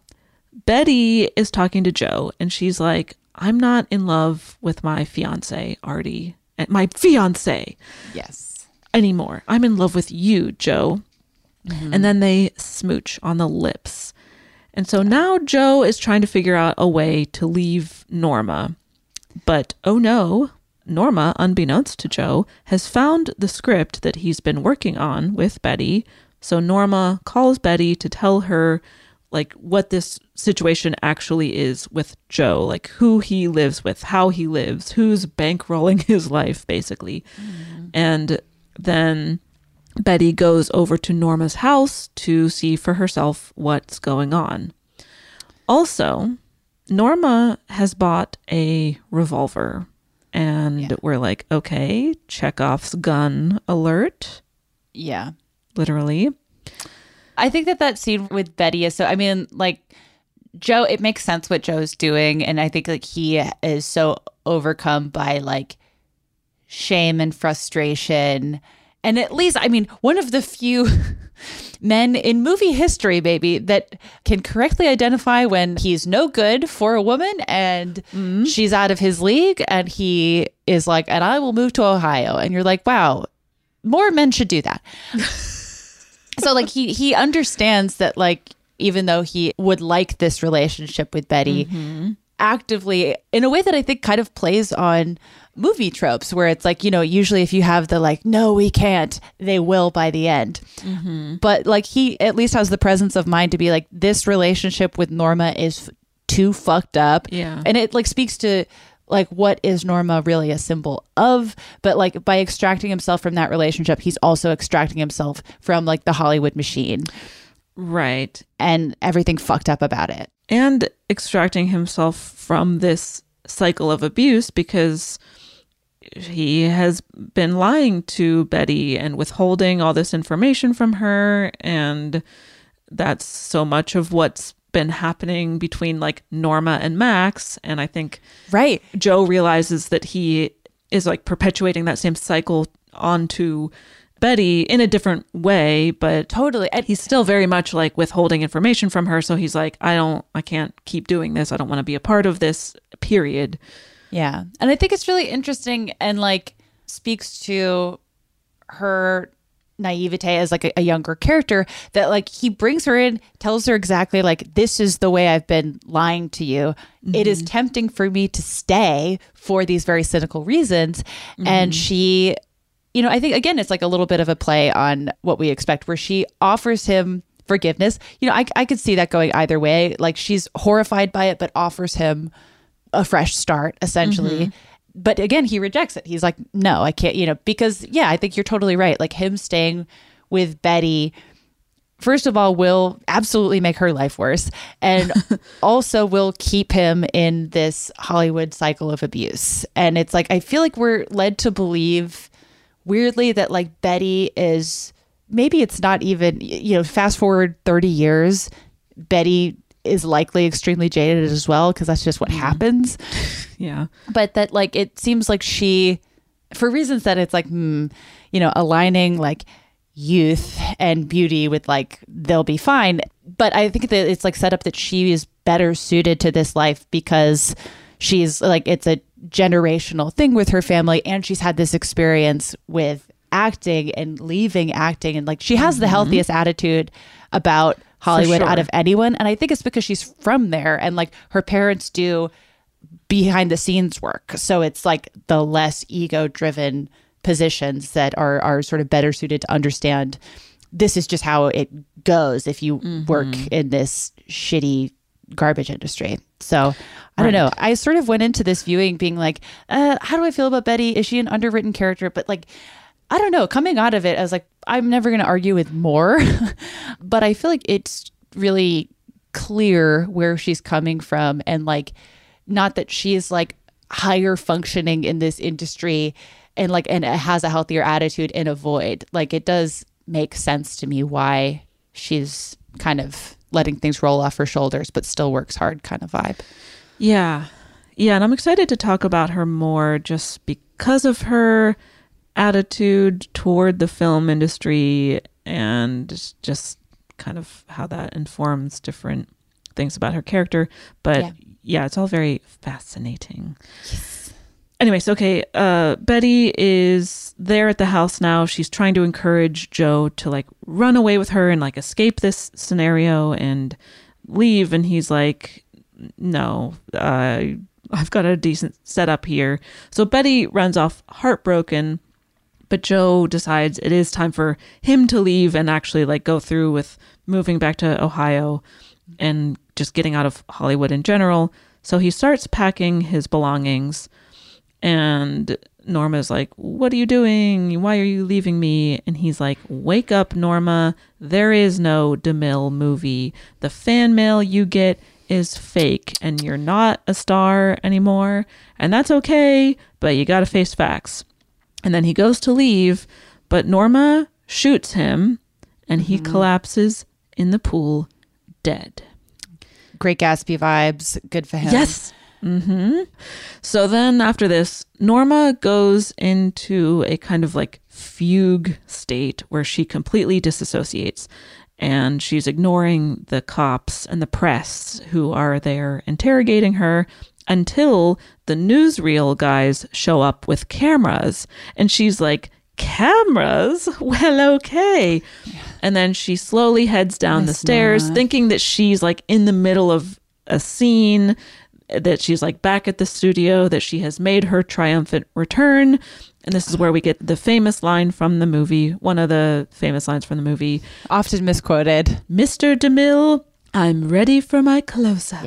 Betty is talking to Joe, and she's like, I'm not in love with my fiance, Artie, and my fiance yes. anymore. I'm in love with you, Joe. And then they smooch on the lips. And so now Joe is trying to figure out a way to leave Norma. But oh no, Norma, unbeknownst to Joe, has found the script that he's been working on with Betty. So Norma calls Betty to tell her like what this situation actually is with Joe, like who he lives with, how he lives, who's bankrolling [laughs] his life basically. Mm-hmm. And then Betty goes over to Norma's house to see for herself what's going on. Also, Norma has bought a revolver, and we're like, okay, Chekhov's gun alert, Yeah. literally. I think that that scene with Betty is so. I mean, like Joe, it makes sense what Joe's doing, and I think like he is so overcome by like shame and frustration, and at least I mean, one of the few [laughs] men in movie history, maybe that can correctly identify when he's no good for a woman and mm-hmm. she's out of his league, and he is like, and I will move to Ohio, and you're like, wow, more men should do that. [laughs] So like he he understands that like even though he would like this relationship with Betty mm-hmm. Actively in a way that I think kind of plays on movie tropes where it's like you know usually if you have the like no we can't they will by the end. Mm-hmm. But like he at least has the presence of mind to be like this relationship with Norma is f- too fucked up. Yeah. and it like speaks to like what is Norma really a symbol of? But like by extracting himself from that relationship he's also extracting himself from like the Hollywood machine Right. and everything fucked up about it. And extracting himself from this cycle of abuse because he has been lying to Betty and withholding all this information from her. And that's so much of what's been happening between like Norma and Max. And I think right. Joe realizes that he is like perpetuating that same cycle onto Betty in a different way, but totally. And he's still very much like withholding information from her. So he's like, I don't, I can't keep doing this. I don't want to be a part of this period. Yeah. And I think it's really interesting and like speaks to her naivete as like a, a younger character that like he brings her in tells her exactly like this is the way i've been lying to you It is mm-hmm. tempting for me to stay for these very cynical reasons and mm-hmm. she you know i think again it's like a little bit of a play on what we expect where she offers him forgiveness. You know i, I could see that going either way. Like she's horrified by it but offers him a fresh start essentially. Mm-hmm. But again he rejects it. He's like no i can't you know because yeah i think you're totally right. Like him staying with betty first of all will absolutely make her life worse and [laughs] also will keep him in this hollywood cycle of abuse. And it's like i feel like we're led to believe weirdly that like betty is maybe it's not even you know fast forward 30 years betty is likely extremely jaded as well because that's just what happens. [laughs] Yeah. but that like it seems like she for reasons that it's like hmm, you know aligning like youth and beauty with like they'll be fine. But i think that it's like set up that she is better suited to this life because she's like it's a generational thing with her family and she's had this experience with acting and leaving acting and like she has the mm-hmm. healthiest attitude about hollywood out of anyone and i think it's because she's from there and like her parents do behind the scenes work. So it's like the less ego driven positions that are are sort of better suited to understand this is just how it goes if you work mm-hmm. in this shitty garbage industry. So I don't know. I sort of went into this viewing being like, uh, how do I feel about Betty? Is she an underwritten character? But like I don't know. Coming out of it, I was like, I'm never going to argue with more, [laughs] but I feel like it's really clear where she's coming from and like not that she's like higher functioning in this industry and like and has a healthier attitude and avoid like it does make sense to me why she's kind of letting things roll off her shoulders but still works hard kind of vibe Yeah. Yeah. And I'm excited to talk about her more just because of her attitude toward the film industry and just kind of how that informs different things about her character. But Yeah. yeah, it's all very fascinating. Anyways, okay, uh Betty is there at the house now. She's trying to encourage Joe to like run away with her and like escape this scenario and leave and he's like no, uh, I've got a decent setup here. So Betty runs off heartbroken, but Joe decides it is time for him to leave and actually like go through with moving back to Ohio and just getting out of Hollywood in general. So he starts packing his belongings and Norma's like, What are you doing? Why are you leaving me? And he's like, Wake up, Norma. There is no DeMille movie. The fan mail you get is fake, and you're not a star anymore. And that's okay, but you gotta face facts. And then he goes to leave, but Norma shoots him, and he mm-hmm. collapses in the pool dead. great gatsby vibes good for him Yes. Hmm So then after this, Norma goes into a kind of like fugue state where she completely disassociates and she's ignoring the cops and the press who are there interrogating her until the newsreel guys show up with cameras and she's like cameras? [laughs] Well okay. And then she slowly heads down the stairs thinking that she's like in the middle of a scene that she's like back at the studio that she has made her triumphant return. And this is where we get the famous line from the movie one of the famous lines from the movie. Often misquoted. Mr demille i'm ready for my close-up.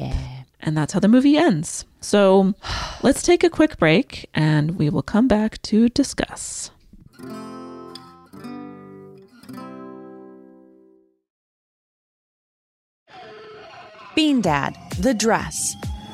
And that's how the movie ends. So let's take a quick break and we will come back to discuss. Bean Dad, The Dress,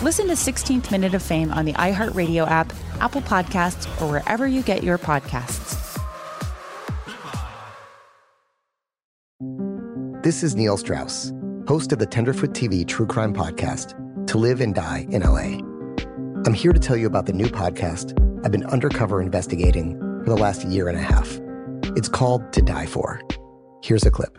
Listen to 16th Minute of Fame on the iHeartRadio app, Apple Podcasts, or wherever you get your podcasts. This is Neil Strauss, host of the Tenderfoot TV True Crime Podcast, To Live and Die in LA. I'm here to tell you about the new podcast I've been undercover investigating for the last year and a half. It's called To Die For. Here's a clip.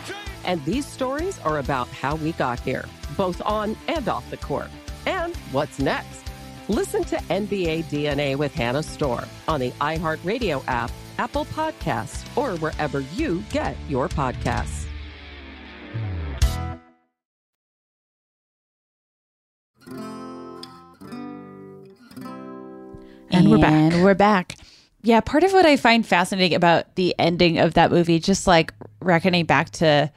And these stories are about how we got here, both on and off the court. And what's next? Listen to NBA DNA with Hannah Storm on the iHeartRadio app, Apple Podcasts, or wherever you get your podcasts. And we're back. And we're back. Yeah, part of what I find fascinating about the ending of that movie, just like reckoning back to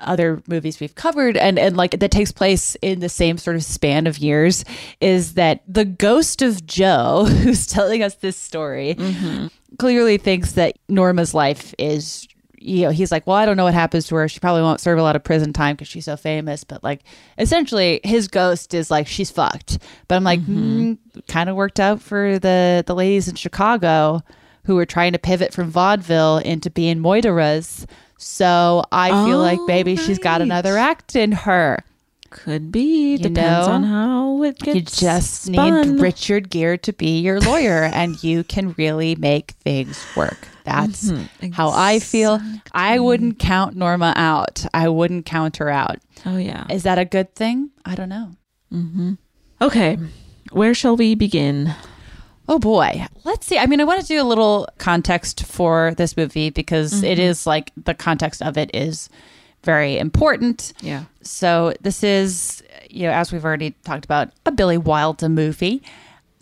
other movies we've covered and, and like that takes place in the same sort of span of years, is that the ghost of Joe, [laughs] who's telling us this story, clearly thinks that Norma's life is you know, he's like, well, I don't know what happens to her. She probably won't serve a lot of prison time because she's so famous. But like, essentially, his ghost is like, she's fucked. But I'm like, mm, kind of worked out for the the ladies in Chicago who were trying to pivot from vaudeville into being moideras. So I feel like maybe she's got another act in her. Could be. You Depends know? on how it gets You just spun. need Richard Gere to be your lawyer, and you can really make things work. That's Mhm, how I feel. I wouldn't count Norma out. I wouldn't count her out. Oh yeah. Is that a good thing? I don't know. Mm-hmm. Okay, where shall we begin? Oh boy. Let's see. I mean, I want to do a little context for this movie because it Mhm. is like the context of it is very important. Yeah. So this is, you know, as we've already talked about, a Billy Wilder movie.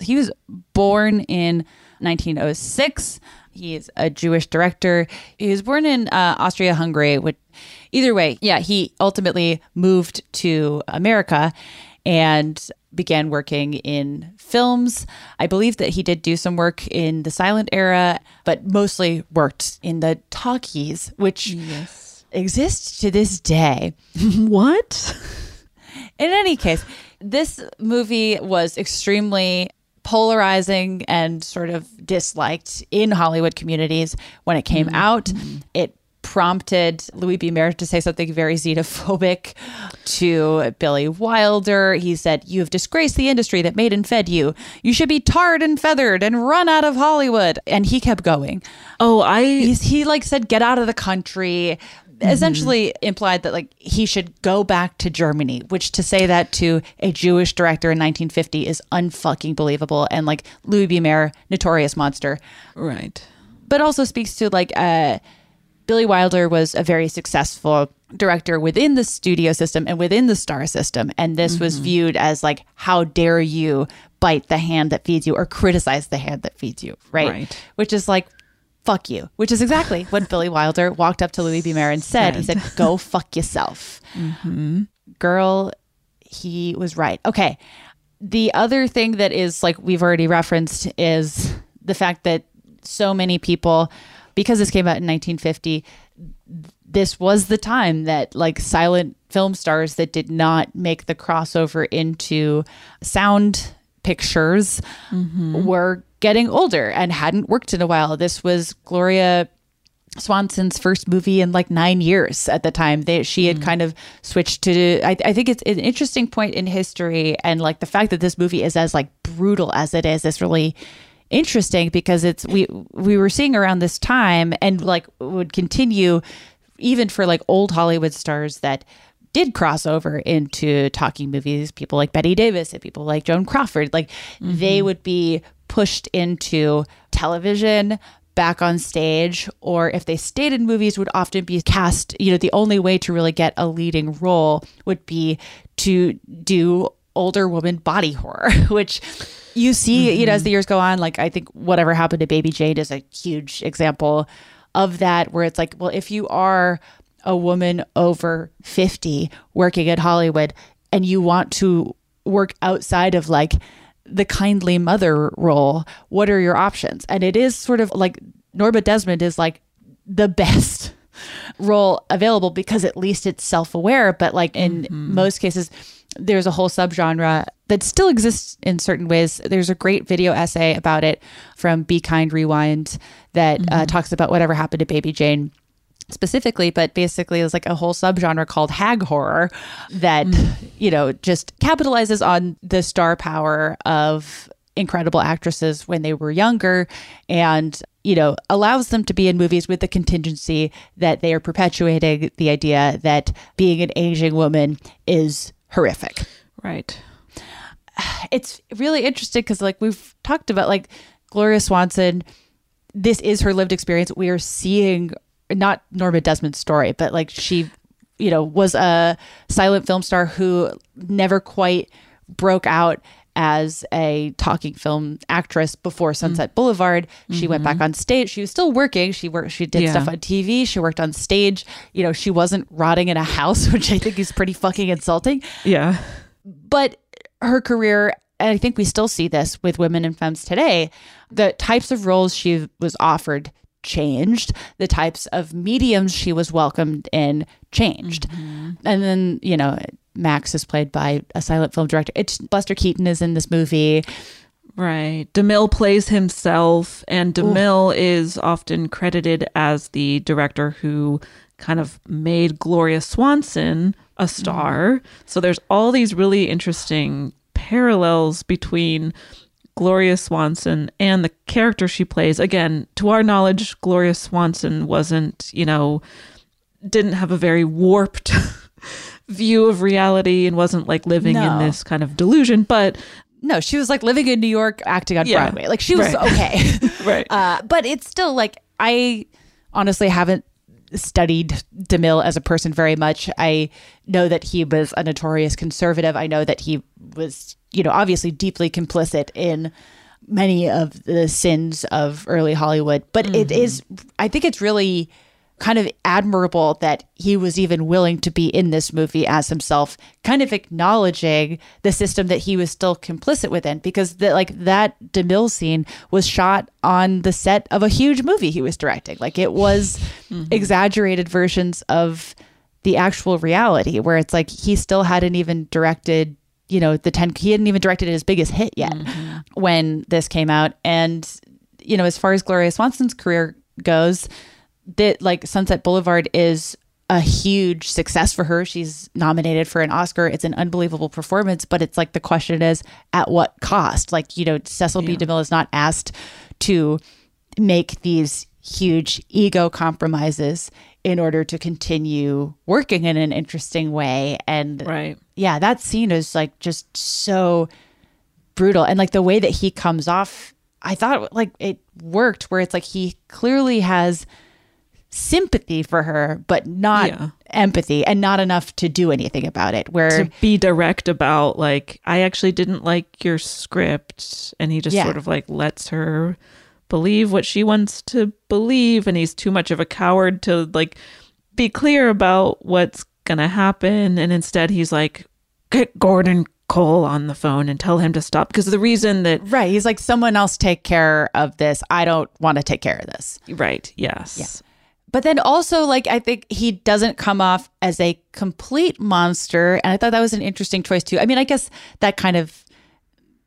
He was born in 1906. He is a Jewish director. He was born in uh, Austria-Hungary. Which, either way, yeah, he ultimately moved to America and began working in films. I believe that he did do some work in the silent era, but mostly worked in the talkies, which exist to this day. [laughs] what? In any case, this movie was extremely polarizing and sort of disliked in Hollywood communities when it came mm-hmm. out. Mm-hmm. It prompted Louis B. Mayer to say something very xenophobic to Billy Wilder. He said, You have disgraced the industry that made and fed you. You should be tarred and feathered and run out of Hollywood. And he kept going. Oh, I. He's, he like said, Get out of the country. Essentially implied that like he should go back to Germany, which to say that to a Jewish director in 1950 is unfucking believable. And like Louis B. Mayer, notorious monster, Right. but also speaks to like uh, Billy Wilder was a very successful director within the studio system and within the star system, and this was mm-hmm. viewed as like, how dare you bite the hand that feeds you or criticize the hand that feeds you, right? Right. Which is like. Fuck you, which is exactly what [laughs] Billy Wilder walked up to Louis B. Mayer and said. He said, "Go fuck yourself." Mm-hmm. girl, he was right. Okay. The other thing that is like we've already referenced is the fact that so many people, because this came out in 1950, this was the time that like silent film stars that did not make the crossover into sound pictures mm-hmm. were getting older and hadn't worked in a while. This was Gloria Swanson's first movie in like nine years at the time. They, she had mm. kind of switched to. I, I think it's an interesting point in history, and like the fact that this movie is as like brutal as it is is really interesting because it's we we were seeing around this time and like would continue even for like old Hollywood stars that did cross over into talking movies people like Bette Davis and people like Joan Crawford like they mm-hmm. would be pushed into television back on stage or if they stayed in movies would often be cast you know the only way to really get a leading role would be to do older woman body horror [laughs] which you see you know as mm-hmm. the years go on like i think whatever happened to baby jane is a huge example of that where it's like well if you are a woman over 50 working at hollywood and you want to work outside of like the kindly mother role what are your options? And it is sort of like norma desmond is like the best [laughs] role available because at least it's self-aware but like in mm-hmm. most cases there's a whole subgenre that still exists in certain ways. There's a great video essay about it from be kind rewind that uh, talks about whatever happened to baby jane specifically, but basically is like a whole subgenre called hag horror that, you know, just capitalizes on the star power of incredible actresses when they were younger and, you know, allows them to be in movies with the contingency that they are perpetuating the idea that being an aging woman is horrific Right. it's really interesting because like we've talked about like gloria swanson this is her lived experience we are seeing not norma desmond's story but like she you know was a silent film star who never quite broke out as a talking film actress before mm. Sunset Boulevard. She went back mm-hmm. on stage. She was still working. She worked she did Yeah. stuff on TV. She worked on stage. You know, she wasn't rotting in a house, [laughs] which I think is pretty fucking insulting Yeah. but her career and i think we still see this with women and femmes today the types of roles she was offered changed the types of mediums she was welcomed in changed mm-hmm. and then you know max is played by a silent film director it's buster keaton is in this movie Right. DeMille plays himself, and DeMille is often credited as the director who kind of made Gloria Swanson a mm-hmm. star. So there's all these really interesting parallels between Gloria Swanson and the character she plays. Again, to our knowledge, Gloria Swanson wasn't, you know, didn't have a very warped [laughs] view of reality and wasn't like living in this kind of delusion, but no she was like living in new york acting on Yeah. broadway like she was Right. okay [laughs] right. Uh, but it's still like I honestly haven't studied DeMille as a person very much. I know that he was a notorious conservative. I know that he was, you know, obviously deeply complicit in many of the sins of early Hollywood. But it is, I think it's really kind of admirable that he was even willing to be in this movie as himself, kind of acknowledging the system that he was still complicit within. Because the, like that DeMille scene was shot on the set of a huge movie he was directing. Like it was [laughs] mm-hmm. exaggerated versions of the actual reality, where it's like he still hadn't even directed. You know, the 10, he hadn't even directed his biggest hit yet mm-hmm. when this came out. And, you know, as far as Gloria Swanson's career goes, that like Sunset Boulevard is a huge success for her. She's nominated for an Oscar. It's an unbelievable performance, but it's like the question is at what cost? Like, you know, Cecil B. DeMille is not asked to make these huge ego compromises in order to continue working in an interesting way. And right. yeah, that scene is like just so brutal. And like the way that he comes off, I thought like it worked where it's like he clearly has sympathy for her, but not Yeah. empathy and not enough to do anything about it. Where to be direct about like I actually didn't like your script and he just Yeah. sort of like lets her believe what she wants to believe and he's too much of a coward to like be clear about what's going to happen and instead he's like get Gordon Cole on the phone and tell him to stop because the reason that right, he's like someone else take care of this. I don't want to take care of this. right yes But then also, like, I think he doesn't come off as a complete monster. And I thought that was an interesting choice, too. I mean, I guess that kind of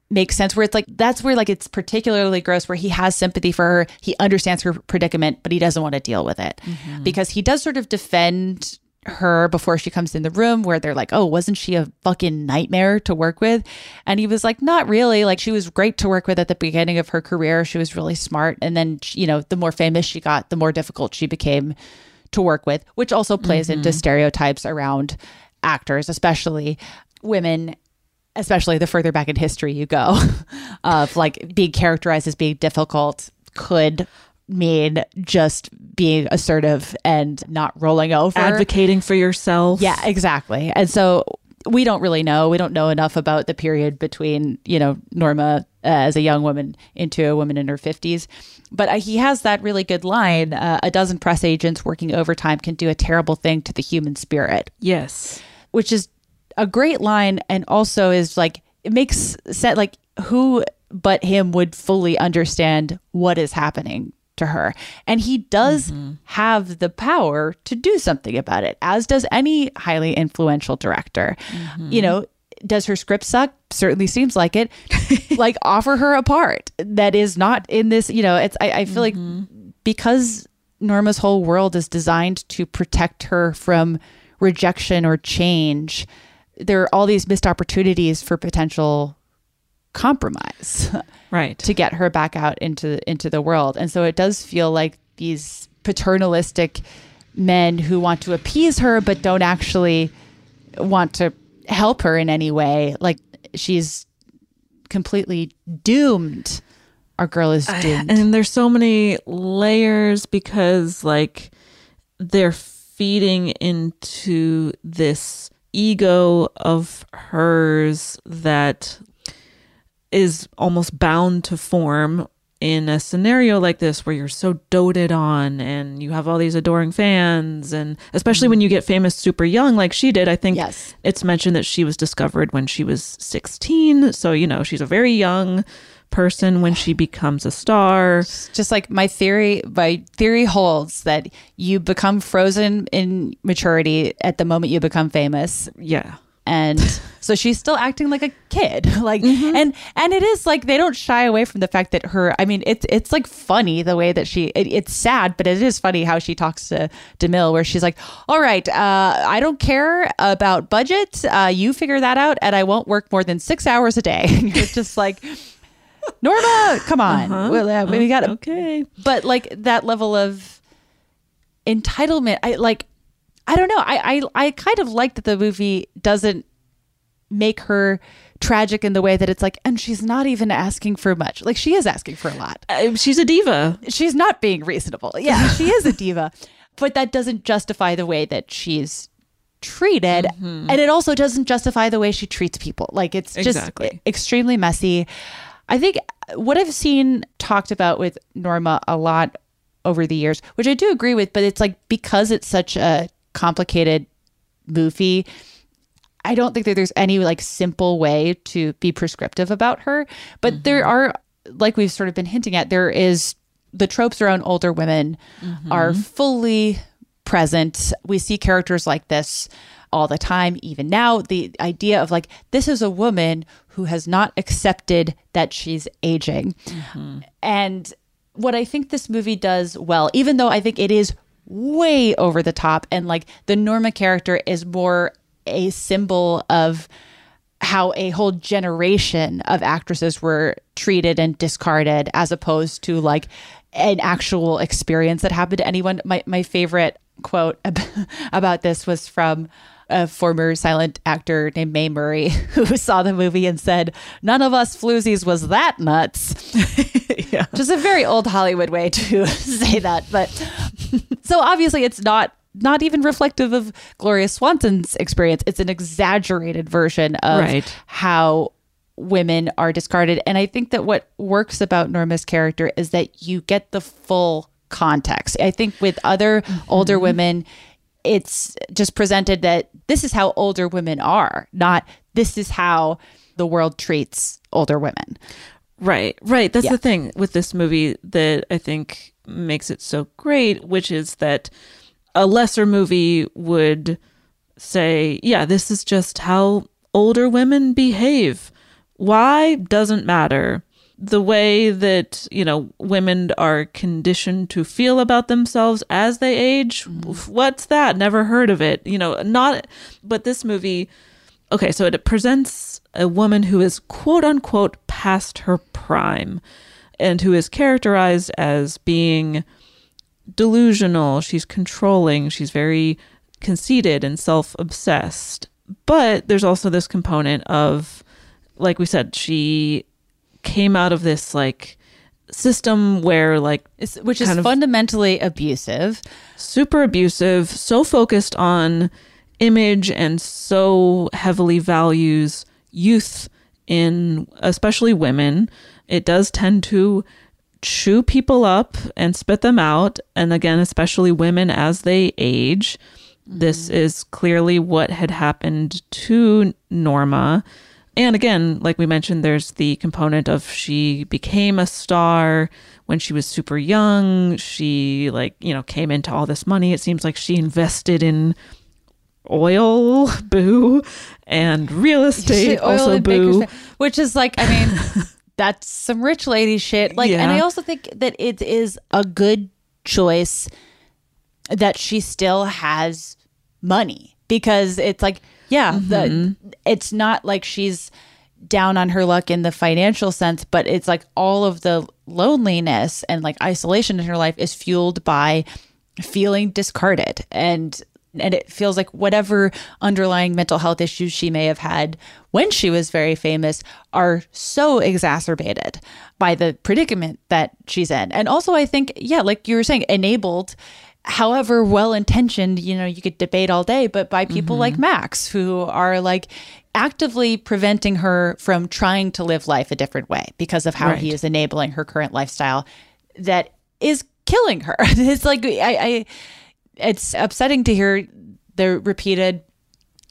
makes sense where it's like, that's where, like, it's particularly gross where he has sympathy for her. He understands her predicament, but he doesn't want to deal with it mm-hmm. because he does sort of defend her before she comes in the room where they're like, oh, wasn't she a fucking nightmare to work with? And he was like, not really. Like, she was great to work with at the beginning of her career. She was really smart. And then, you know, the more famous she got, the more difficult she became to work with, which also plays into mm-hmm. stereotypes around actors, especially women. Especially the further back in history you go, [laughs] of like being characterized as being difficult could mean just being assertive and not rolling over advocating for yourself yeah, exactly. And so we don't really know. We don't know enough about the period between, you know, Norma uh, as a young woman into a woman in her 50s. But uh, he has that really good line uh, a dozen press agents working overtime can do a terrible thing to the human spirit, yes which is a great line and also is like, it makes sense. Like, who but him would fully understand what is happening to her. And he does mm-hmm. have the power to do something about it, as does any highly influential director. Mm-hmm. You know, does her script suck? Certainly seems like it. [laughs] like, offer her a part that is not in this, you know, it's, I, I feel like mm-hmm. because Norma's whole world is designed to protect her from rejection or change, there are all these missed opportunities for potential compromise [laughs] right to get her back out into into the world. And so it does feel like these paternalistic men who want to appease her but don't actually want to help her in any way. Like she's completely doomed. Our girl is doomed. and there's so many layers because like they're feeding into this ego of hers that is almost bound to form in a scenario like this where you're so doted on and you have all these adoring fans and especially when you get famous super young like she did i think Yes. it's mentioned that she was discovered when she was 16 so you know she's a very young person when she becomes a star. Just like my theory my theory holds that you become frozen in maturity at the moment you become famous. Yeah and [laughs] so she's still acting like a kid. [laughs] Like and and it is like they don't shy away from the fact that her i mean it's it's like funny the way that she it, it's sad but it is funny how she talks to demille where she's like all right uh i don't care about budget. Uh you figure that out and i won't work more than six hours a day. [laughs] And you're just like norma come on. Uh-huh. well, uh, we got okay. But like that level of entitlement i like i don't know. I i, I kind of like that the movie doesn't make her tragic in the way that it's like and she's not even asking for much. Like she is asking for a lot. Uh, she's a diva. She's not being reasonable. Yeah [laughs] she is a diva. But that doesn't justify the way that she's treated. Mm-hmm. and it also doesn't justify the way she treats people. Like it's just Exactly. extremely messy. I think what i've seen talked about with norma a lot over the years which i do agree with but it's like because it's such a complicated movie I don't think that there's any like simple way to be prescriptive about her, but there mm-hmm. are, like we've sort of been hinting at, there is the tropes around older women mm-hmm. are fully present. We see characters like this all the time, even now. The idea of like, this is a woman who has not accepted that she's aging. Mm-hmm. And what I think this movie does well, even though I think it is way over the top and like the Norma character is more a symbol of how a whole generation of actresses were treated and discarded as opposed to like an actual experience that happened to anyone. My my favorite quote [laughs] about this was from a former silent actor named Mae Murray [laughs] who saw the movie and said, None of us floozies was that nuts. [laughs] yeah. Which is a very old Hollywood way to say that. But [laughs] so obviously it's not not even reflective of Gloria Swanson's experience. It's an exaggerated version of Right. how women are discarded. And I think that what works about Norma's character is that you get the full context. I think with other mm-hmm. older women, it's just presented that this is how older women are, not this is how the world treats older women. Right, right. That's Yeah. the thing with this movie that I think makes it so great, which is that a lesser movie would say, yeah, this is just how older women behave. Why doesn't matter. The way that, you know, women are conditioned to feel about themselves as they age, mm-hmm. what's that? Never heard of it. You know, not, but this movie, okay, so it presents a woman who is quote unquote past her prime and who is characterized as being delusional, she's controlling, she's very conceited and self obsessed. But there's also this component of, like we said, she came out of this like system where like which is fundamentally abusive. super abusive so focused on image and so heavily values youth in especially women it does tend to chew people up and spit them out and again especially women as they age this mm-hmm. is clearly what had happened to norma and again, like we mentioned, there's the component of she became a star when she was super young. She, like, you know, came into all this money. It seems like she invested in oil, boo, and real estate, Oil also boo. Which is like, I mean, [laughs] that's some rich lady shit. Like, and I also think that it is a good choice that she still has money because it's like, yeah, Mm-hmm. the, it's not like she's down on her luck in the financial sense, but it's like all of the loneliness and like isolation in her life is fueled by feeling discarded and and it feels like whatever underlying mental health issues she may have had when she was very famous are so exacerbated by the predicament that she's in. And also I think yeah, like you were saying enabled however well intentioned, you know, you could debate all day, but by people like mm-hmm. Max who are like actively preventing her from trying to live life a different way because of how Right. he is enabling her current lifestyle that is killing her. [laughs] it's like I, I it's upsetting to hear the repeated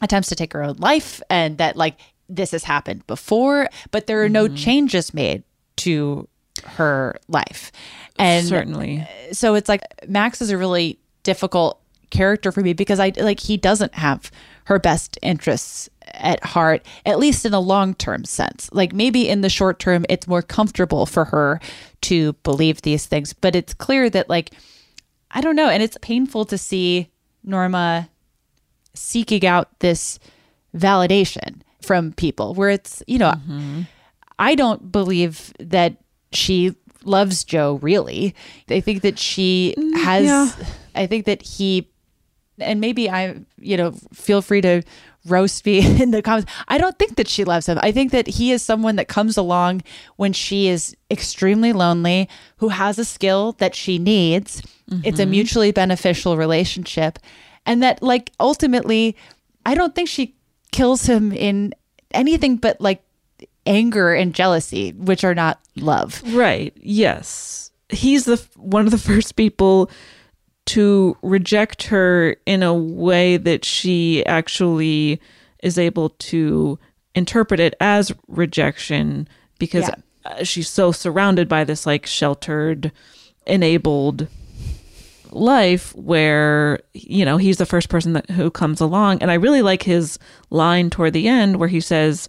attempts to take her own life and that like this has happened before, but there are no mm-hmm. changes made to her life. And Certainly. so it's like Max is a really difficult character for me because I like he doesn't have her best interests at heart, at least in a long term sense. Like maybe in the short term, it's more comfortable for her to believe these things, but it's clear that like I don't know, and it's painful to see Norma seeking out this validation from people where it's you know mm-hmm. I don't believe that she loves Joe really. I think that she mm, has yeah. I think that he and maybe I you know feel free to roast me [laughs] in the comments. I don't think that she loves him. I think that he is someone that comes along when she is extremely lonely, who has a skill that she needs. It's a Mhm. mutually beneficial relationship. And that like ultimately I don't think she kills him in anything but like anger and jealousy, which are not love. Right. Yes. He's the one of the [laughs] first people to reject her in a way that she actually is able to interpret it as rejection because Yeah. uh, she's so surrounded by this like sheltered enabled life where you know he's the first person that who comes along and i really like his line toward the end where he says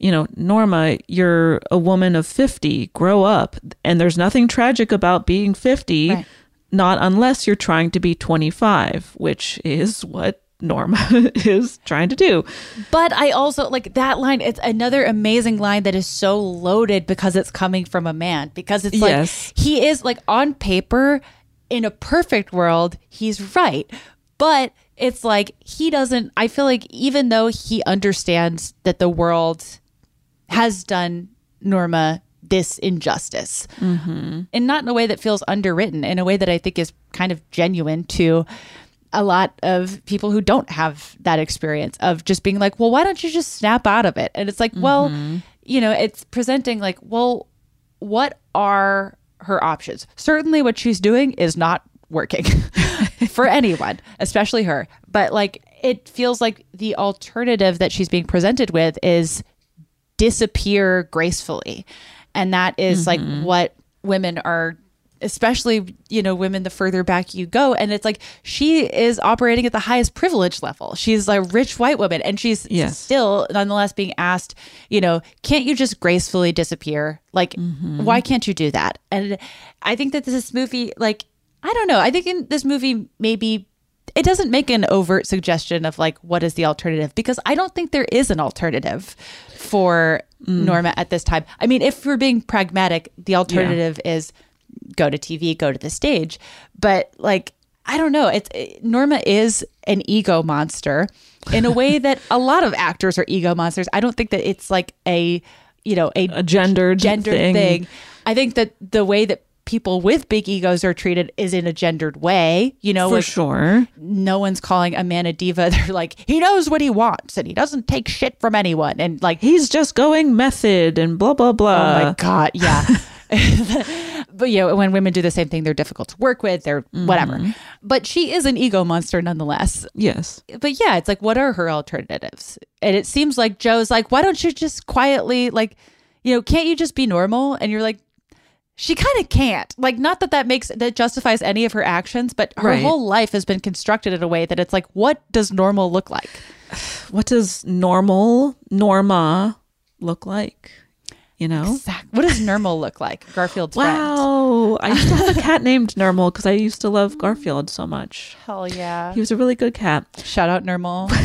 you know, Norma, you're a woman of 50, grow up. And there's nothing tragic about being 50. Right. not unless you're trying to be 25, which is what Norma [laughs] is trying to do. But I also like that line. It's another amazing line that is so loaded because it's coming from a man. Because it's like Yes. he is like on paper, in a perfect world, he's right. But it's like he doesn't. I feel like even though he understands that the world has done Norma this injustice, Mm-hmm. and not in a way that feels underwritten, in a way that I think is kind of genuine to a lot of people who don't have that experience of just being like, well, why don't you just snap out of it? And it's like, well, Mm-hmm. you know, it's presenting like, well, what are her options? Certainly what she's doing is not working [laughs] for anyone, especially her. But like, it feels like the alternative that she's being presented with is disappear gracefully. And that is, like mm-hmm. what women are especially you know women the further back you go. And it's like she is operating at the highest privilege level. She's a rich white woman and she's Yes. still nonetheless being asked you know can't you just gracefully disappear? Like mm-hmm. why can't you do that? And i think that this movie like i don't know. I think in this movie maybe it doesn't make an overt suggestion of like what is the alternative because I don't think there is an alternative for mm. Norma at this time. I mean, if we're being pragmatic, the alternative is go to TV, go to the stage. But like I don't know, it's it- Norma is an ego monster in a way that a lot of actors are ego monsters. I don't think that it's like a you know a, A gendered, gendered thing. thing. I think that the way that people with big egos are treated is in a gendered way. You know, For like, sure. no one's calling a man a diva. [laughs] They're like, he knows what he wants and he doesn't take shit from anyone. And like, He's just going method and blah, blah, blah. oh my God, yeah. [laughs] [laughs] but you know, when women do the same thing, they're difficult to work with, they're mm-hmm. whatever. But she is an ego monster nonetheless. Yes. But yeah, it's like, what are her alternatives? And it seems like Joe's like, why don't you just quietly, like, you know, can't you just be normal? And you're like, she kind of can't. Like, not that that makes that justifies any of her actions, but her Right. whole life has been constructed in a way that it's like, what does normal look like? [sighs] What does normal Norma look like? You know? Exact- What does normal look like? Garfield's friend. Wow. I used to have a cat [laughs] named Normal because I used to love Garfield so much. Hell yeah. He was a really good cat. Shout out normal. [laughs]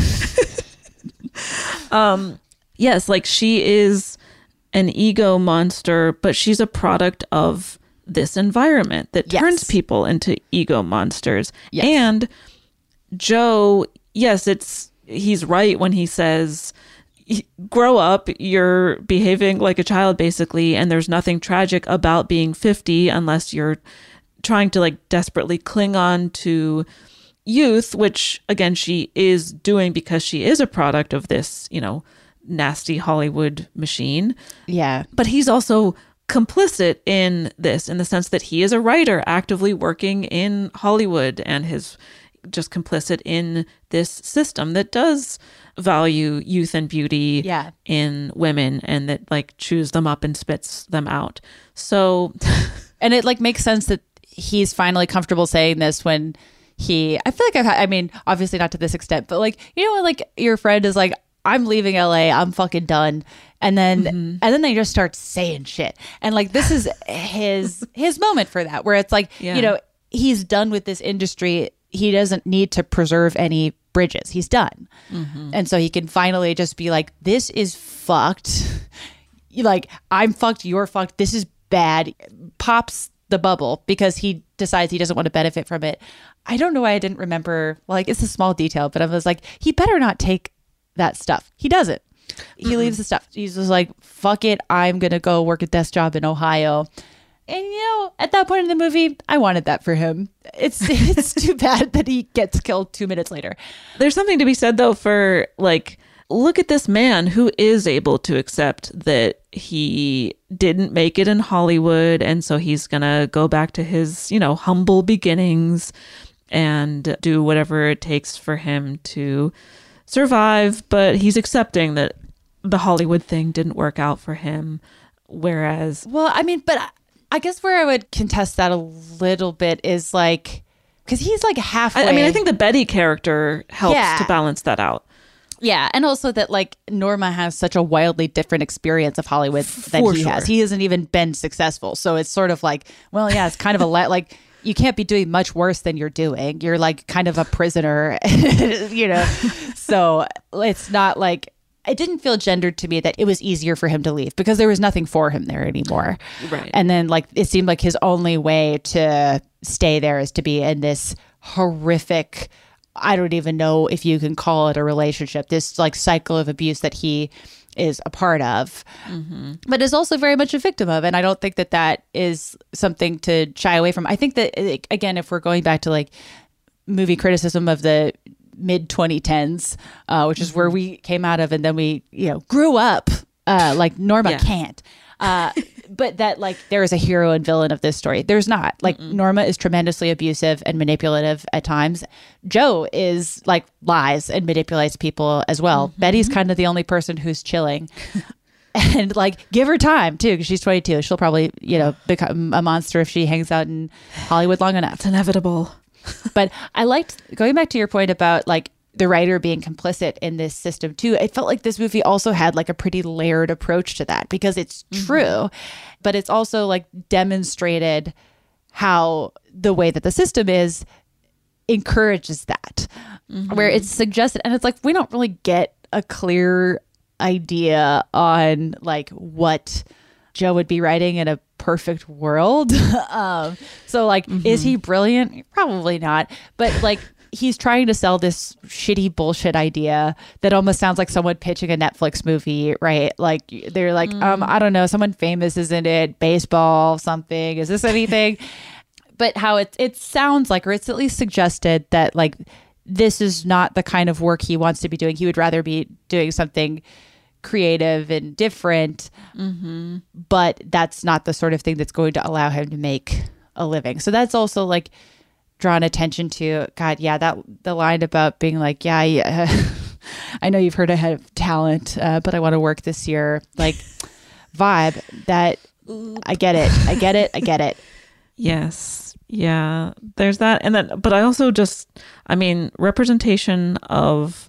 Um, yes, like she is an ego monster, but she's a product of this environment that turns people into ego monsters. Yes. And Joe, yes, it's he's right when he says "Y- grow up, you're behaving like a child basically, and there's nothing tragic about being 50 unless you're trying to like desperately cling on to youth, which again she is doing because she is a product of this, you know, nasty Hollywood machine. Yeah. But he's also complicit in this in the sense that he is a writer actively working in Hollywood and his just complicit in this system that does value youth and beauty Yeah. in women and that like chews them up and spits them out. So [laughs] and it like makes sense that he's finally comfortable saying this when he i feel like i've had i mean obviously not to this extent but like you know when like your friend is like i'm leaving la i'm fucking done and then mm-hmm. and then they just start saying shit and like this is [laughs] his his moment for that where it's like Yeah. you know he's done with this industry he doesn't need to preserve any bridges he's done mm-hmm. and so he can finally just be like this is fucked [laughs] like I'm fucked, you're fucked, this is bad, pops the bubble because he decides he doesn't want to benefit from it. I don't know why I didn't remember. Like it's a small detail, but I was like, he better not take that stuff. He doesn't. He leaves the stuff. He's just like, fuck it, I'm gonna go work a desk job in Ohio. And you know, at that point in the movie, I wanted that for him. It's [laughs] it's too bad that he gets killed two minutes later. There's something to be said though for like look at this man who is able to accept that he didn't make it in Hollywood and so he's going to go back to his, you know, humble beginnings and do whatever it takes for him to survive, but he's accepting that the Hollywood thing didn't work out for him whereas Well, I mean, but I- guess where I would contest that a little bit is like, because he's like halfway. I, I mean, I think the Betty character helps Yeah. to balance that out. Yeah, and also that like Norma has such a wildly different experience of Hollywood than For he sure. has. He hasn't even been successful, so it's sort of like, well, yeah, it's kind of a let like you can't be doing much worse than you're doing. You're like kind of a prisoner, [laughs] you know. so it's not like it didn't feel gendered to me that it was easier for him to leave because there was nothing for him there anymore. Right. And then like it seemed like his only way to stay there is to be in this horrific I don't even know if you can call it a relationship, this like cycle of abuse that he is a part of, Mm-hmm. but is also very much a victim of. And I don't think that that is something to shy away from. I think that, again, if we're going back to like movie criticism of the mid 2010s, uh, which is where we came out of, and then we, you know, grew up uh, like Norma Yeah. can't. Uh, but that like there is a hero and villain of this story. There's not. Like Norma is tremendously abusive and manipulative at times. Joe is like lies and manipulates people as well. Betty's kind of the only person who's chilling. [laughs] and like give her time too because she's 22 she'll probably you know become a monster if she hangs out in hollywood long enough It's inevitable. [laughs] but I liked going back to your point about like the writer being complicit in this system too. It felt like this movie also had like a pretty layered approach to that because it's mm-hmm. true, but it's also like demonstrated how the way that the system is encourages that, mm-hmm. where it's suggested, and it's like we don't really get a clear idea on like what Joe would be writing in a perfect world. [laughs] um, so like, is he brilliant? Probably not. But like, he's trying to sell this shitty bullshit idea that almost sounds like someone pitching a Netflix movie, right? Like they're like, um, I don't know, someone famous is in it, baseball, something. Is this anything? [laughs] but how it it sounds like, or it's at least suggested that like this is not the kind of work he wants to be doing. He would rather be doing something creative and different but that's not the sort of thing that's going to allow him to make a living. So that's also like drawn attention to God, yeah, that the line about being like, yeah, yeah [laughs] I know you've heard I have talent, uh, but I want to work this year. Like vibe that I get it. I get it. I get it. [laughs] Yes. Yeah. There's that. And then, but I also just, I mean, representation of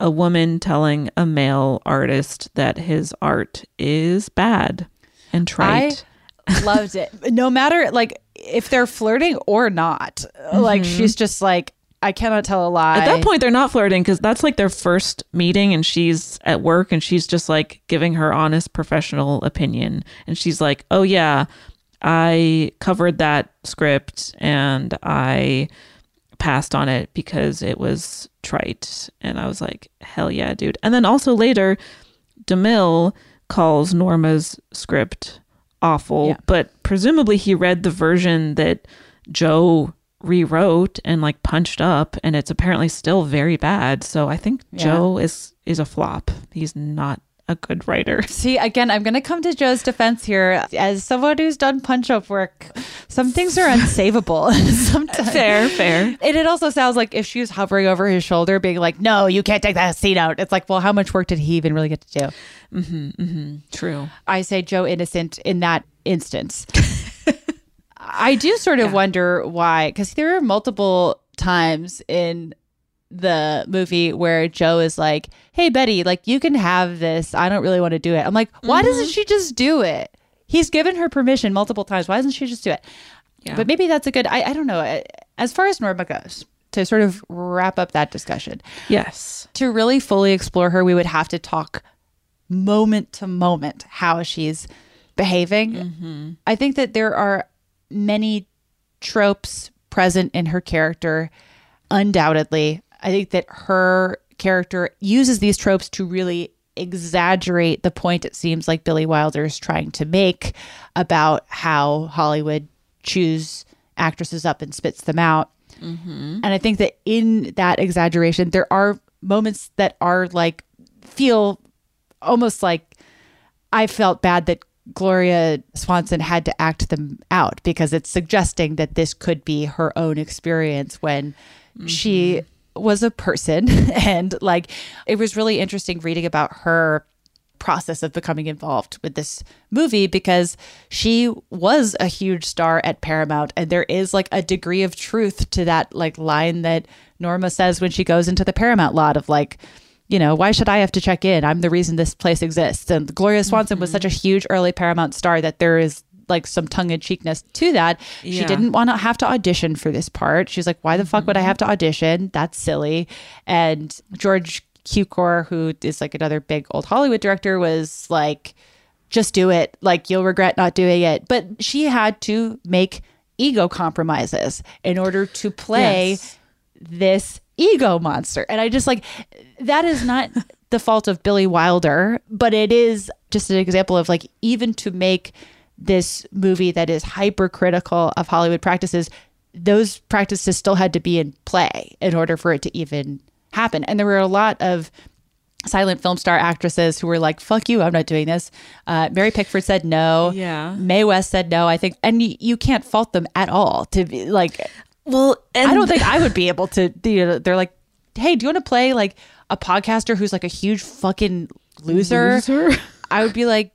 a woman telling a male artist that his art is bad and trite. I [laughs] loved it. No matter like if they're flirting or not. Like Mhm. she's just like, I cannot tell a lie. At that point, they're not flirting because that's like their first meeting, and she's at work and she's just like giving her honest professional opinion. And she's like, Oh, yeah, I covered that script and I passed on it because it was trite. And I was like, Hell yeah, dude. And then also later, DeMille calls Norma's script awful, Yeah. but presumably he read the version that Joe rewrote and like punched up and it's apparently still very bad. So I think Yeah. Joe is is a flop. He's not a good writer. [laughs] See, again, I'm going to come to Joe's defense here. As someone who's done punch up work, some things are unsavable. [laughs] Sometimes. Fair, fair. And it also sounds like if she was hovering over his shoulder, being like, no, you can't take that seat out. It's like, well, how much work did he even really get to do? Mm-hmm, mm-hmm. True. I say Joe innocent in that instance. [laughs] I do sort of wonder why, because there are multiple times in the movie where Joe is like, "Hey Betty, like you can have this. I don't really want to do it." I'm like, "Why doesn't mm-hmm. she just do it?" He's given her permission multiple times. Why doesn't she just do it? Yeah. But maybe that's a good. I, I don't know. As far as Norma goes, to sort of wrap up that discussion, Yes. to really fully explore her, we would have to talk moment to moment how she's behaving. Mm-hmm. I think that there are many tropes present in her character, undoubtedly. I think that her character uses these tropes to really exaggerate the point it seems like Billy Wilder is trying to make about how Hollywood chews actresses up and spits them out. Mm-hmm. And I think that in that exaggeration, there are moments that are like, feel almost like I felt bad that Gloria Swanson had to act them out because it's suggesting that this could be her own experience when she mm-hmm. Was a person. [laughs] and like, it was really interesting reading about her process of becoming involved with this movie because she was a huge star at Paramount and there is like a degree of truth to that like line that Norma says when she goes into the Paramount lot of like you know why should I have to check in I'm the reason this place exists and Gloria Swanson was such a mm-hmm. huge early Paramount star that there is like some tongue in cheekness to that. She didn't want to have to audition for this part. She's like, why the fuck would I mm-hmm. have to audition? That's silly. And George Cukor, who is like another big old Hollywood director, was like, just do it. Like you'll regret not doing it. But she had to make ego compromises in order to play Yes. this ego monster. And I just like that is not the fault of Billy Wilder, but it is just an example of like even to make this movie that is hypercritical of Hollywood practices, those practices still had to be in play in order for it to even happen. And there were a lot of silent film star actresses who were like, fuck you, I'm not doing this. Uh, Mary Pickford said no. Yeah. Mae West said no, I think. And y- you can't fault them at all to be like, well, I don't think I would be able to. You know, they're like, hey, do you want to play like a podcaster who's like a huge fucking loser? Loser? I would be like,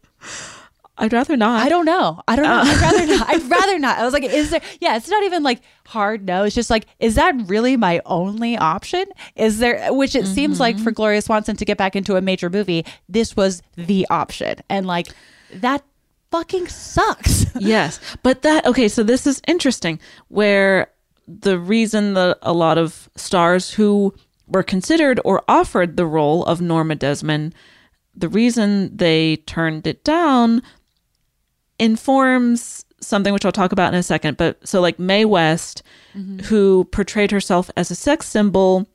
I'd rather not. I don't know. I don't know. Uh. I'd rather not. I'd [laughs] rather not. I was like, is there? Yeah, it's not even like hard no. It's just like, is that really my only option? Is there? Which it seems like for mm-hmm. Gloria Swanson to get back into a major movie, this was the option, and like that fucking sucks. [laughs] yes. But that, okay, so this is interesting where the reason that a lot of stars who were considered or offered the role of Norma Desmond, the reason they turned it down informs something which I'll talk about in a second. But so, like Mae West, mm-hmm. who portrayed herself as a sex symbol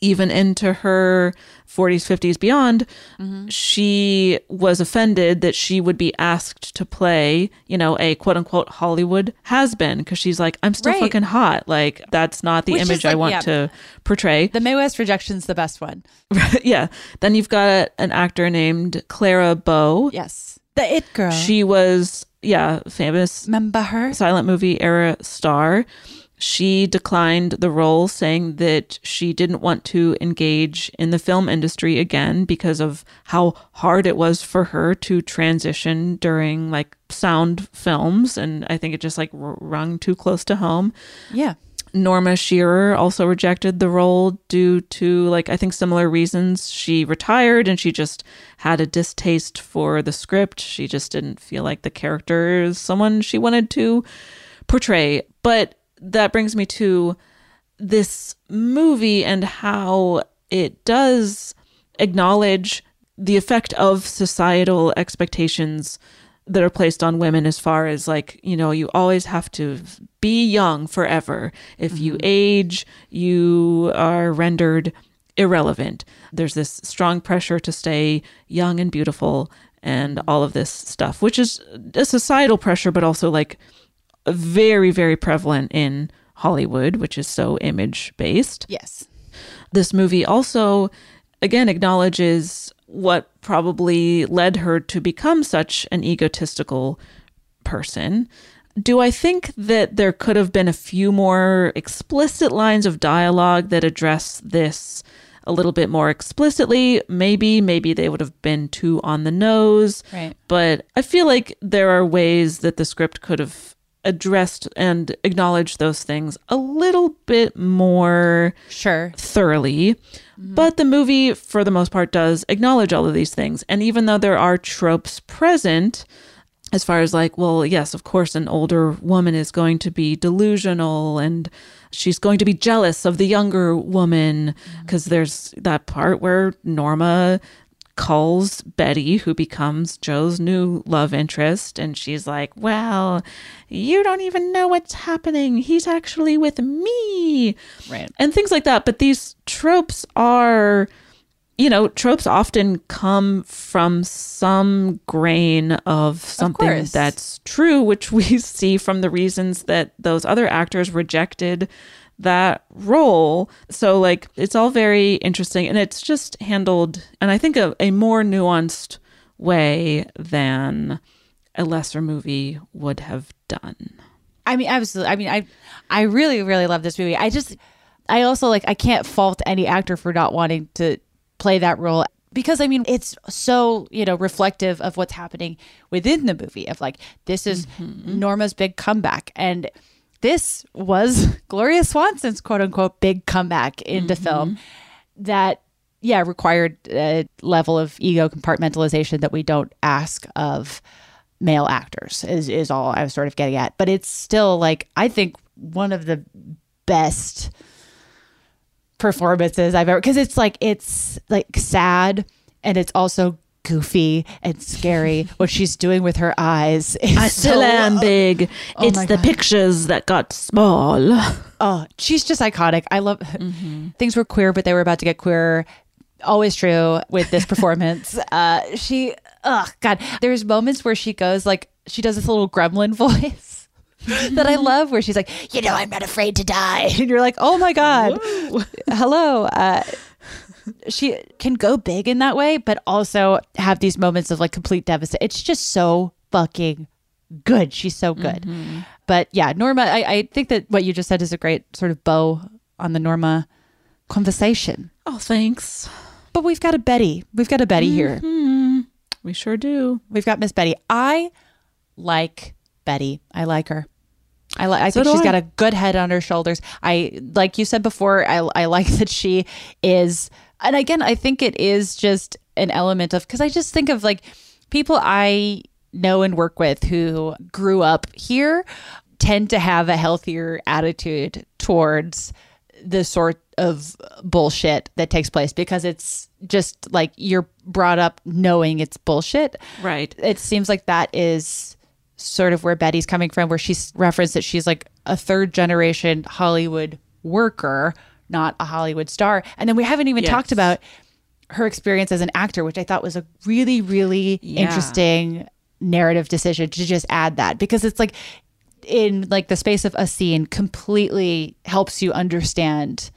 even into her 40s, 50s, beyond, mm-hmm. she was offended that she would be asked to play, you know, a quote unquote Hollywood has been because she's like, I'm still Right. fucking hot. Like, that's not the Which image I want yeah. to portray. The Mae West rejection's the best one. [laughs] yeah. Then you've got an actor named Clara Bow. Yes. The It Girl. She was, yeah, famous. Remember her? Silent movie era star. She declined the role, saying that she didn't want to engage in the film industry again because of how hard it was for her to transition during like sound films. And I think it just like r- rung too close to home. Yeah. Norma Shearer also rejected the role due to like I think similar reasons. She retired and she just had a distaste for the script. She just didn't feel like the character is someone she wanted to portray. But that brings me to this movie and how it does acknowledge the effect of societal expectations that are placed on women as far as like you know you always have to be young forever. If you mm-hmm. age you are rendered irrelevant. There's this strong pressure to stay young and beautiful and all of this stuff which is a societal pressure but also like very very prevalent in hollywood which is so image based Yes. this movie also again acknowledges what probably led her to become such an egotistical person. Do I think that there could have been a few more explicit lines of dialogue that address this a little bit more explicitly? Maybe, maybe they would have been too on the nose. Right. But I feel like there are ways that the script could have addressed and acknowledged those things a little bit more sure thoroughly Mm-hmm. but the movie for the most part does acknowledge all of these things. And even though there are tropes present as far as like well yes of course an older woman is going to be delusional and she's going to be jealous of the younger woman mm-hmm. because there's that part where norma calls Betty, who becomes Joe's new love interest, and she's like, Well, you don't even know what's happening. He's actually with me. Right. And things like that. But these tropes are, you know, tropes often come from some grain of something course. that's true, which we [laughs] see from the reasons that those other actors rejected that role. So, like, it's all very interesting and it's just handled, and I think a, a more nuanced way than a lesser movie would have done. I mean, absolutely. I mean, I I really really love this movie. I just I also like I can't fault any actor for not wanting to play that role because I mean, it's so, you know, reflective of what's happening within the movie of like this is mm-hmm. Norma's big comeback and this was [laughs] Gloria Swanson's quote unquote big comeback into film mm-hmm. that yeah required a level of ego compartmentalization that we don't ask of male actors is, is all I was sort of getting at. But it's still like I think one of the best performances I've ever because it's like it's like sad and it's also goofy and scary [laughs] what she's doing with her eyes. is I still so- am big. Oh it's the God. pictures that got small. [laughs] Oh, she's just iconic. I love things were queer, but they were about to get queer. Always true with this performance. [laughs] uh, she, oh God, there's moments where she goes like she does this little gremlin voice that I love, where she's like, you know, I'm not afraid to die, and you're like, oh my God, hello. Uh, she can go big in that way, but also have these moments of like complete devastation. It's just so fucking good. She's so good. But yeah, Norma, I, I think that what you just said is a great sort of bow on the Norma conversation. Oh, thanks. But we've got a Betty. We've got a Betty here. Mhm. We sure do. We've got Miss Betty. I like Betty. I like her. I like. I So think she's I. got a good head on her shoulders. I like you said before. I I like [laughs] that she is. And again, I think it is just an element of because I just think of like people I know and work with who grew up here tend to have a healthier attitude towards the sort of bullshit that takes place because it's just like you're brought up knowing it's bullshit. Right. It seems like that is sort of where Betty's coming from, where she's referenced that she's like a third generation Hollywood worker, not a Hollywood star. And then we haven't even Yes. talked about her experience as an actor, which I thought was a really, really Yeah. interesting narrative decision to just add that because it's like in like the space of a scene completely helps you understand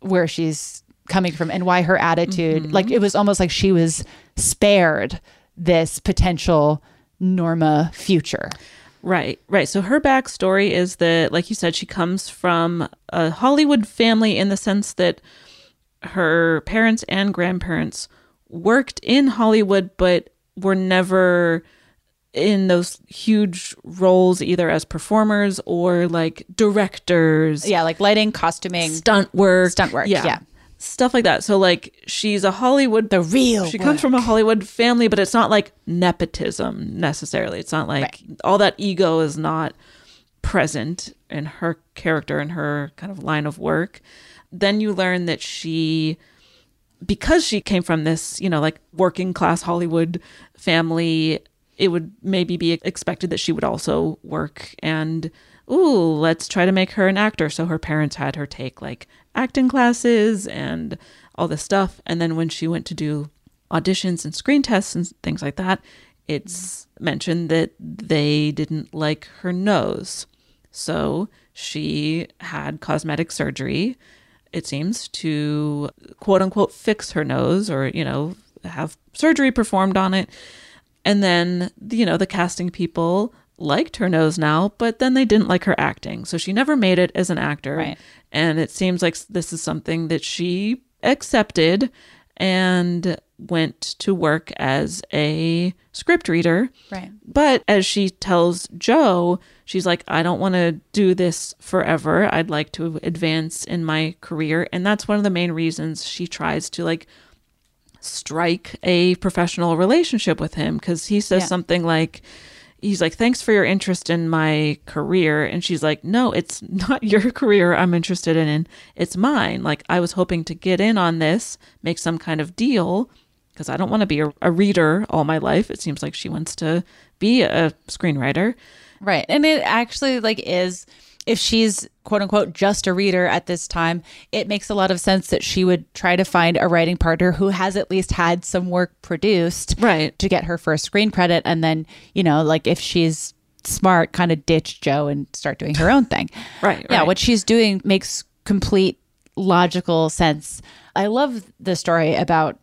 where she's coming from and why her attitude mm-hmm. like it was almost like she was spared this potential norma future Right, right. So her backstory is that, like you said, she comes from a Hollywood family in the sense that her parents and grandparents worked in Hollywood, but were never in those huge roles either as performers or like directors. yeah like lighting costuming stunt work, Stunt work, yeah. Stuff like that. So like she's a Hollywood, the real. she comes from a Hollywood family, but it's not like nepotism necessarily. It's not like all that ego is not present in her character and her kind of line of work. Then you learn that she because she came from this, you know, like working class Hollywood family, it would maybe be expected that she would also work and ooh, let's try to make her an actor. So her parents had her take like acting classes and all this stuff. And then when she went to do auditions and screen tests and things like that, it's mentioned that they didn't like her nose. So she had cosmetic surgery, it seems, to quote unquote fix her nose or, you know, have surgery performed on it. And then, you know, the casting people liked her nose now, but then they didn't like her acting. So she never made it as an actor. Right. And it seems like this is something that she accepted and went to work as a script reader. Right. But as she tells Joe, she's like, I don't want to do this forever. I'd like to advance in my career. And that's one of the main reasons she tries to like strike a professional relationship with him because he says Yeah. something like, He's like, thanks for your interest in my career. And she's like, no, it's [laughs] not your career I'm interested in. It's mine. Like, I was hoping to get in on this, make some kind of deal because I don't want to be a, a reader all my life. It seems like she wants to be a screenwriter. Right. And it actually like is if she's quote unquote just a reader at this time, it makes a lot of sense that she would try to find a writing partner who has at least had some work produced right to get her first screen credit and then, you know, like if she's smart, kind of ditch Joe and start doing her own thing. [laughs] Right. Yeah, right. what she's doing makes complete logical sense. I love the story about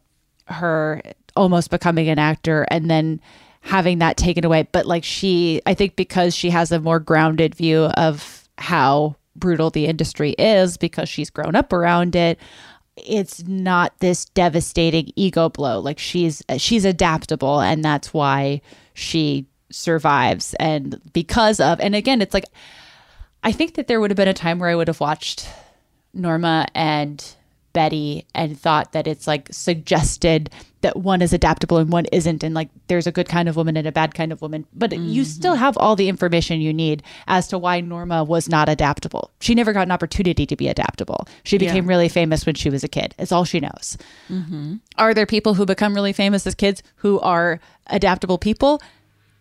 her almost becoming an actor and then having that taken away. But like she, I think because she has a more grounded view of how brutal the industry is because she's grown up around it. It's not this devastating ego blow. Like she's she's adaptable, and that's why she survives. And because of, and again, it's like I think that there would have been a time where I would have watched Norma and Betty and thought that it's like suggested that one is adaptable and one isn't and like there's a good kind of woman and a bad kind of woman but you mm-hmm. still have all the information you need as to why Norma was not adaptable. She never got an opportunity to be adaptable. She Yeah. became really famous when she was a kid. It's all she knows. Mm-hmm. Are there people who become really famous as kids who are adaptable people?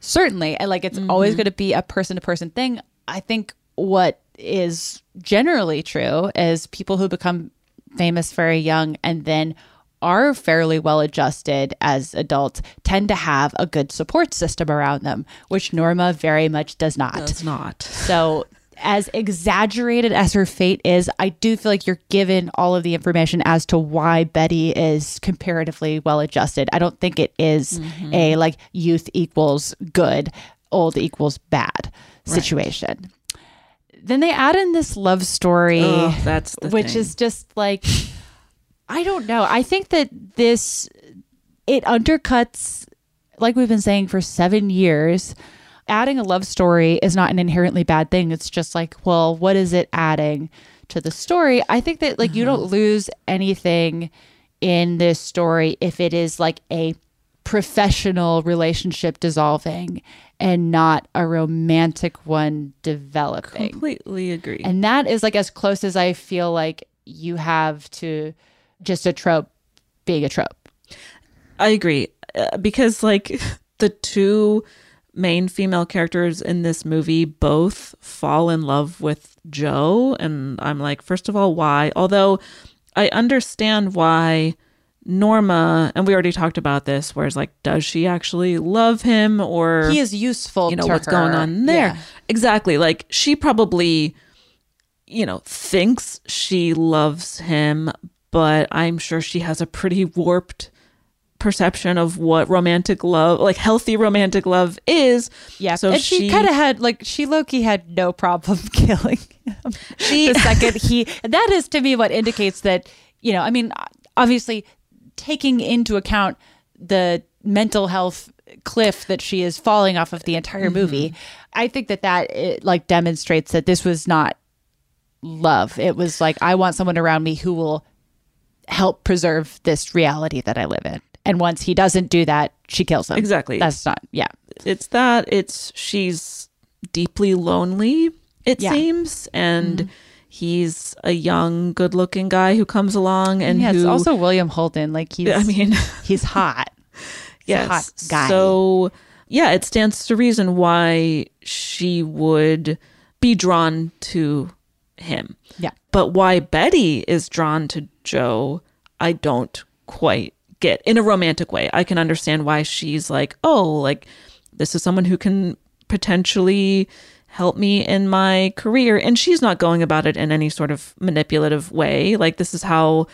Certainly. And like it's always mm-hmm. going to be a person to person thing. I think what is generally true is people who become famous very young and then are fairly well adjusted as adults tend to have a good support system around them, which Norma very much does not. Does not. So, as exaggerated as her fate is, I do feel like you're given all of the information as to why Betty is comparatively well adjusted. I don't think it is Mm-hmm. a like youth equals good, old equals bad situation. Then they add in this love story, Oh, that's the which thing. is just like I don't know. I think that this it undercuts like we've been saying for 7 years. Adding a love story is not an inherently bad thing. It's just like, well, what is it adding to the story? I think that like you uh-huh. don't lose anything in this story if it is like a professional relationship dissolving and not a romantic one developing. Completely agree. And that is like as close as I feel like you have to just a trope being a trope. I agree uh, because like [laughs] the two main female characters in this movie both fall in love with Joe and I'm like first of all why although I understand why Norma and we already talked about this whereas like does she actually love him or He is useful you know to what's going on there Yeah. exactly like she probably you know thinks she loves him but i'm sure she has a pretty warped perception of what romantic love like healthy romantic love is Yeah. so and she, kind of had like she Loki had no problem [laughs] killing him. She- the second he that is to me what indicates that you know I mean obviously taking into account the mental health cliff that she is falling off of the entire Mm-hmm. movie. I think that that it, like demonstrates that this was not love. It was like I want someone around me who will help preserve this reality that I live in. And once he doesn't do that, she kills him. Exactly. That's not yeah. it's that it's she's deeply lonely it Yeah. Mm-hmm. seems and he's a young good looking guy who comes along and yeah, it's also William Holden. Like he's, [laughs] I mean, [laughs] he's hot. He's yes. hot guy. So yeah, it stands to reason why she would be drawn to him. Yeah. But why Betty is drawn to Joe, I don't quite get in a romantic way. I can understand why she's like, oh, like this is someone who can potentially help me in my career. And she's not going about it in any sort of manipulative way. Like, this is how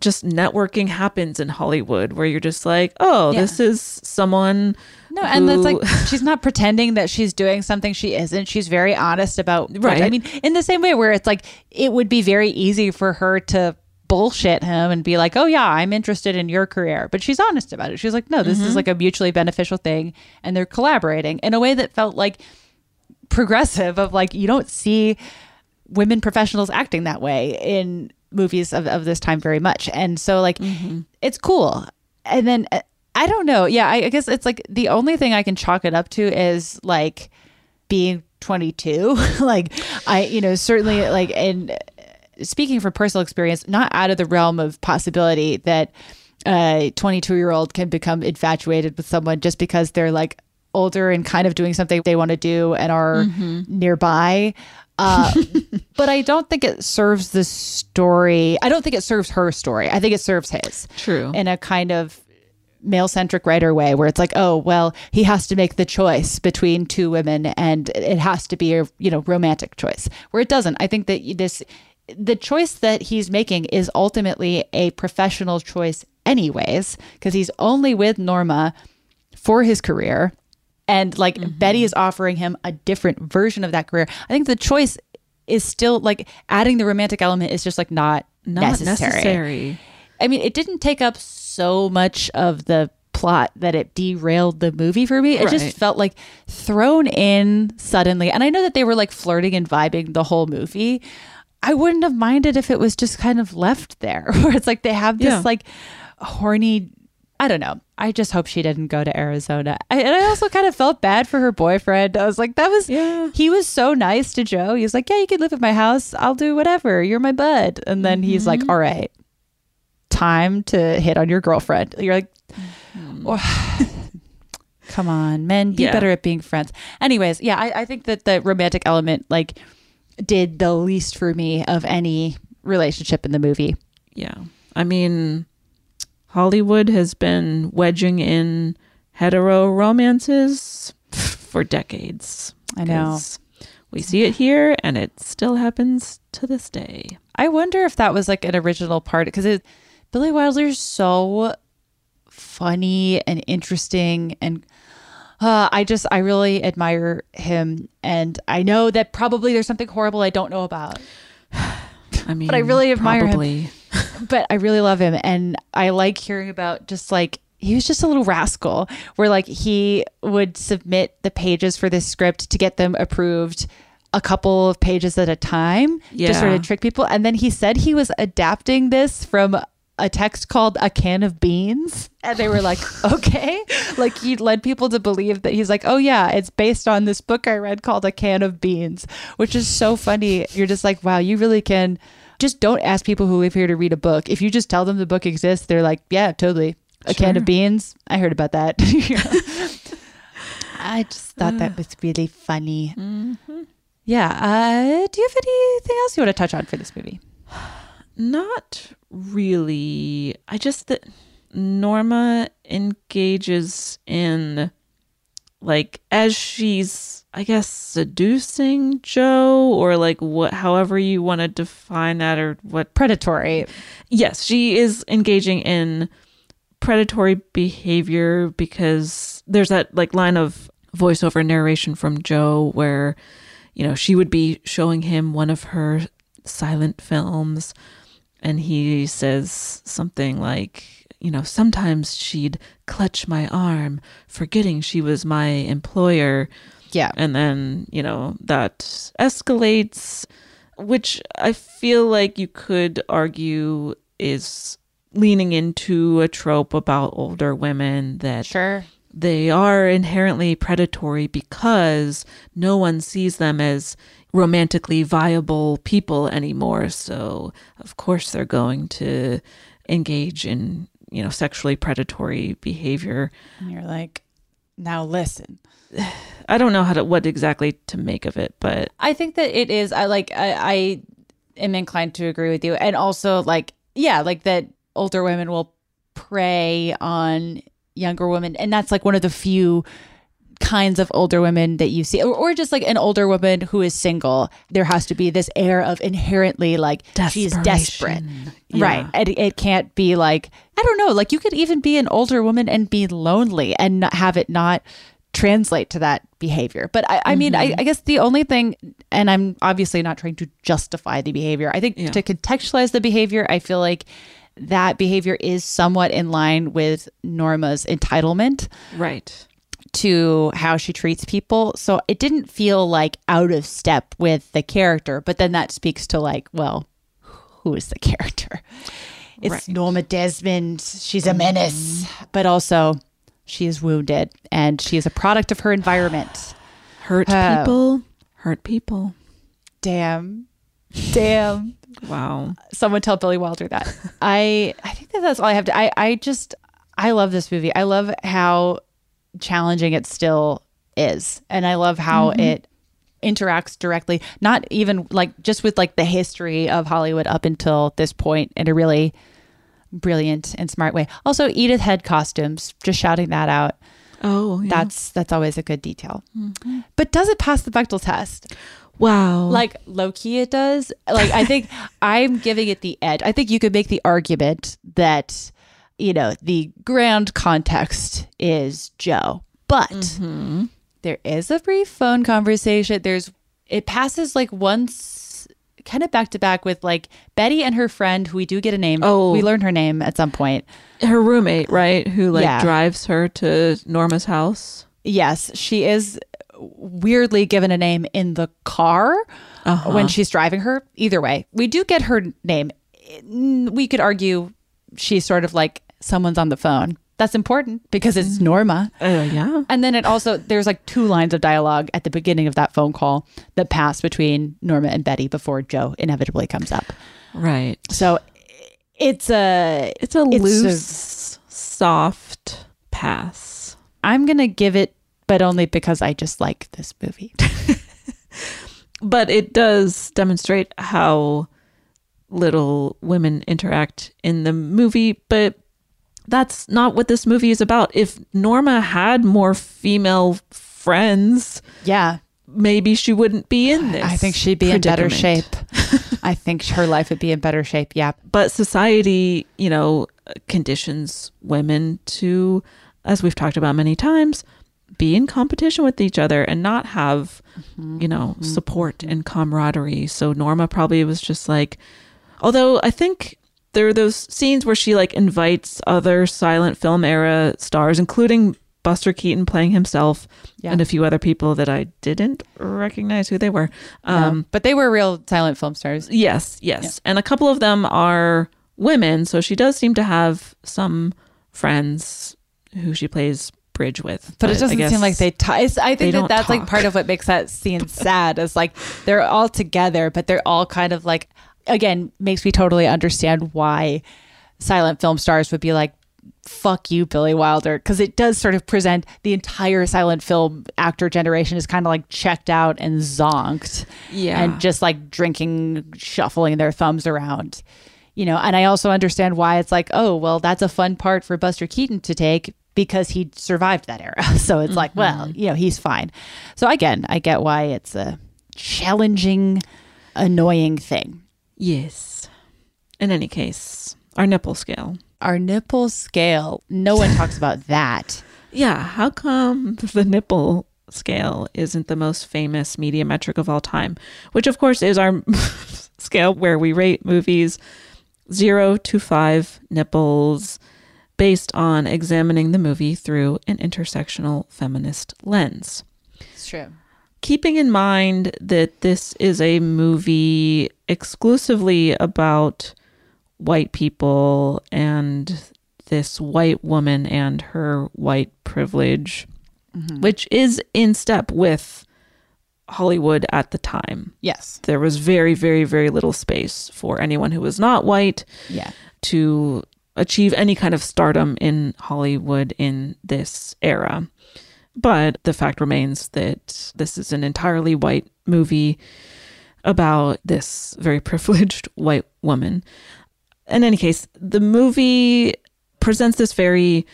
just networking happens in Hollywood, where you're just like, oh, Yeah. this is someone. No, and that's who- like she's not pretending that she's doing something she isn't. She's very honest about Right. I mean, in the same way where it's like it would be very easy for her to bullshit him and be like, "Oh yeah, I'm interested in your career," but she's honest about it. She's like, "No, this is Mhm. like a mutually beneficial thing," and they're collaborating in a way that felt like progressive. Of like, you don't see women professionals acting that way in movies of, of this time very much. And so like mm-hmm. it's cool. And then uh, I don't know. Yeah, I, I guess it's like the only thing I can chalk it up to is like being 22. [laughs] like I, you know, certainly like and uh, speaking from personal experience, not out of the realm of possibility that uh, a 22 year old can become infatuated with someone just because they're like older and kind of doing something they want to do and are Mhm. nearby. Uh, [laughs] but I don't think it serves the story. I don't think it serves her story. I think it serves his. True. In a kind of male centric writer way where it's like, oh, well, he has to make the choice between two women and it has to be a, you know, romantic choice. Where it doesn't. I think that this the choice that he's making is ultimately a professional choice anyways because he's only with Norma for his career and like mm-hmm. Betty is offering him a different version of that career. I think the choice is still like adding the romantic element is just like not, Not necessary. necessary. I mean, it didn't take up so much of the plot that it derailed the movie for me. It Right. just felt like thrown in suddenly. And I know that they were like flirting and vibing the whole movie. I wouldn't have minded if it was just kind of left there, [laughs] where it's like they have this Yeah. like horny. I don't know. I just hope she didn't go to Arizona. I, and I also kind of felt bad for her boyfriend. I was like, that was, he was so nice to Joe. He was like, yeah, you can live at my house. I'll do whatever. You're my bud. And then he's like, mm-hmm. all right, time to hit on your girlfriend. You're like, mm-hmm. [laughs] come on, men, be Yeah. better at being friends. Anyways, yeah, I, I think that the romantic element, like, did the least for me of any relationship in the movie. Yeah. I mean, Hollywood has been wedging in hetero romances for decades. I know. We see it here and it still happens to this day. I wonder if that was like an original part because Billy Wilder's so funny and interesting and uh, I just I really admire him and I know that probably there's something horrible I don't know about. [sighs] I mean, but I really admire probably. him. [laughs] but I really love him and I like hearing about just like he was just a little rascal where like he would submit the pages for this script to get them approved a couple of pages at a time to sort of trick people and then he said he was adapting this from a text called a can of beans and they were like [laughs] okay. Like he led people to believe that he's like oh yeah it's based on this book i read called a can of beans which is so funny. You're just like wow you really can just don't ask people who live here to read a book. If you just tell them the book exists they're like yeah totally. A can of beans? I heard about that. [laughs] I just thought that was really funny. Yeah uh do you have anything else you want to touch on for this movie? [sighs] Not really. I just that Norma engages in like as she's I guess seducing Joe or like what however you want to define that or what predatory. Yes, she is engaging in predatory behavior because there's that like line of voiceover narration from Joe where you know she would be showing him one of her silent films and he says something like you know sometimes she'd clutch my arm forgetting she was my employer. Yeah. And then you know that escalates which i feel like you could argue is leaning into a trope about older women that sure. they are inherently predatory because no one sees them as romantically viable people anymore. So, of course, they're going to engage in, you know, sexually predatory behavior. And you're like, now listen. I don't know how to what exactly to make of it, but I think that it is. I like. I, I am inclined to agree with you, and also like, yeah, like that older women will prey on younger women, and that's like one of the few kinds of older women that you see or, or just like an older woman who is single there has to be this air of inherently like she's desperate. Yeah. right. And it, it can't be like i don't know like you could even be an older woman and be lonely and not have it not translate to that behavior. But i, I mean I, mm-hmm. I guess the only thing and i'm obviously not trying to justify the behavior. I think to contextualize the behavior i feel like that behavior is somewhat in line with norma's entitlement. Right to how she treats people. So it didn't feel like out of step with the character, but then that speaks to like, well, who is the character? It's Right. Norma Desmond. She's a mm-hmm. menace, but also she is wounded and she is a product of her environment. [gasps] hurt Oh. people, hurt people. Damn. [laughs] Damn. Wow. Someone tell Billy Wilder that. [laughs] I I think that that's all I have to I I just I love this movie. I love how challenging it still is. And I love how Mhm. it interacts directly not even like just with like the history of Hollywood up until this point in a really brilliant and smart way. Also Edith Head costumes, just shouting that out. Oh, yeah. That's that's always a good detail. But does it pass the Bechdel test? Wow. Like low key it does. Like I think [laughs] I'm giving it the edge. I think you could make the argument that you know, the grand context is Joe. But there is a brief phone conversation. There's it passes like once kind of back to back with like Betty and her friend who we do get a name. Oh. we learn her name at some point. her roommate, right? Who like Yeah. drives her to Norma's house. Yes, she is weirdly given a name in the car. Uh-huh. when she's driving her. Either way, we do get her name. We could argue she's sort of like someone's on the phone. That's important because it's Norma. Uh, yeah. And then it also there's like two lines of dialogue at the beginning of that phone call that pass between Norma and Betty before Joe inevitably comes up. Right. So it's a It's a loose, soft pass. I'm gonna give it, but only because I just like this movie. [laughs] But it does demonstrate how little women interact in the movie, but that's not what this movie is about. If Norma had more female friends, yeah, maybe she wouldn't be in this. I think she'd be in better shape. [laughs] I think her life would be in better shape. Yeah. But society, you know, conditions women to, as we've talked about many times, be in competition with each other and not have, mm-hmm. you know, mm-hmm. support and camaraderie. So Norma probably was just like, although I think there are those scenes where she like invites other silent film era stars, including Buster Keaton playing himself Yeah. and a few other people that I didn't recognize who they were. Um, No, but they were real silent film stars. Yes, yes. And a couple of them are women, so she does seem to have some friends who she plays bridge with. But it doesn't seem like they tie. I think that that's like part of what makes that scene sad. Is like they're all together, but they're all kind of like again makes me totally understand why silent film stars would be like, "Fuck you, Billy Wilder," because it does sort of present the entire silent film actor generation is kind of like checked out and zonked, Yeah. and just like drinking, shuffling their thumbs around. You know, and I also understand why it's like, oh, well, that's a fun part for Buster Keaton to take because he survived that era. [laughs] So it's like, mm-hmm. well, you know, he's fine. So again, I get why it's a challenging, annoying thing. Yes. In any case, our nipple scale. Our nipple scale, no one [laughs] talks about that. Yeah, how come the nipple scale isn't the most famous media metric of all time? Which, of course, is our [laughs] scale where we rate movies zero to five nipples based on examining the movie through an intersectional feminist lens. It's true. Keeping in mind that this is a movie exclusively about white people and this white woman and her white privilege, mm-hmm. which is in step with Hollywood at the time. Yes. There was very, very, very little space for anyone who was not white Yeah. to achieve any kind of stardom in Hollywood in this era. But the fact remains that this is an entirely white movie about this very [laughs] privileged white woman. In any case, the movie presents this very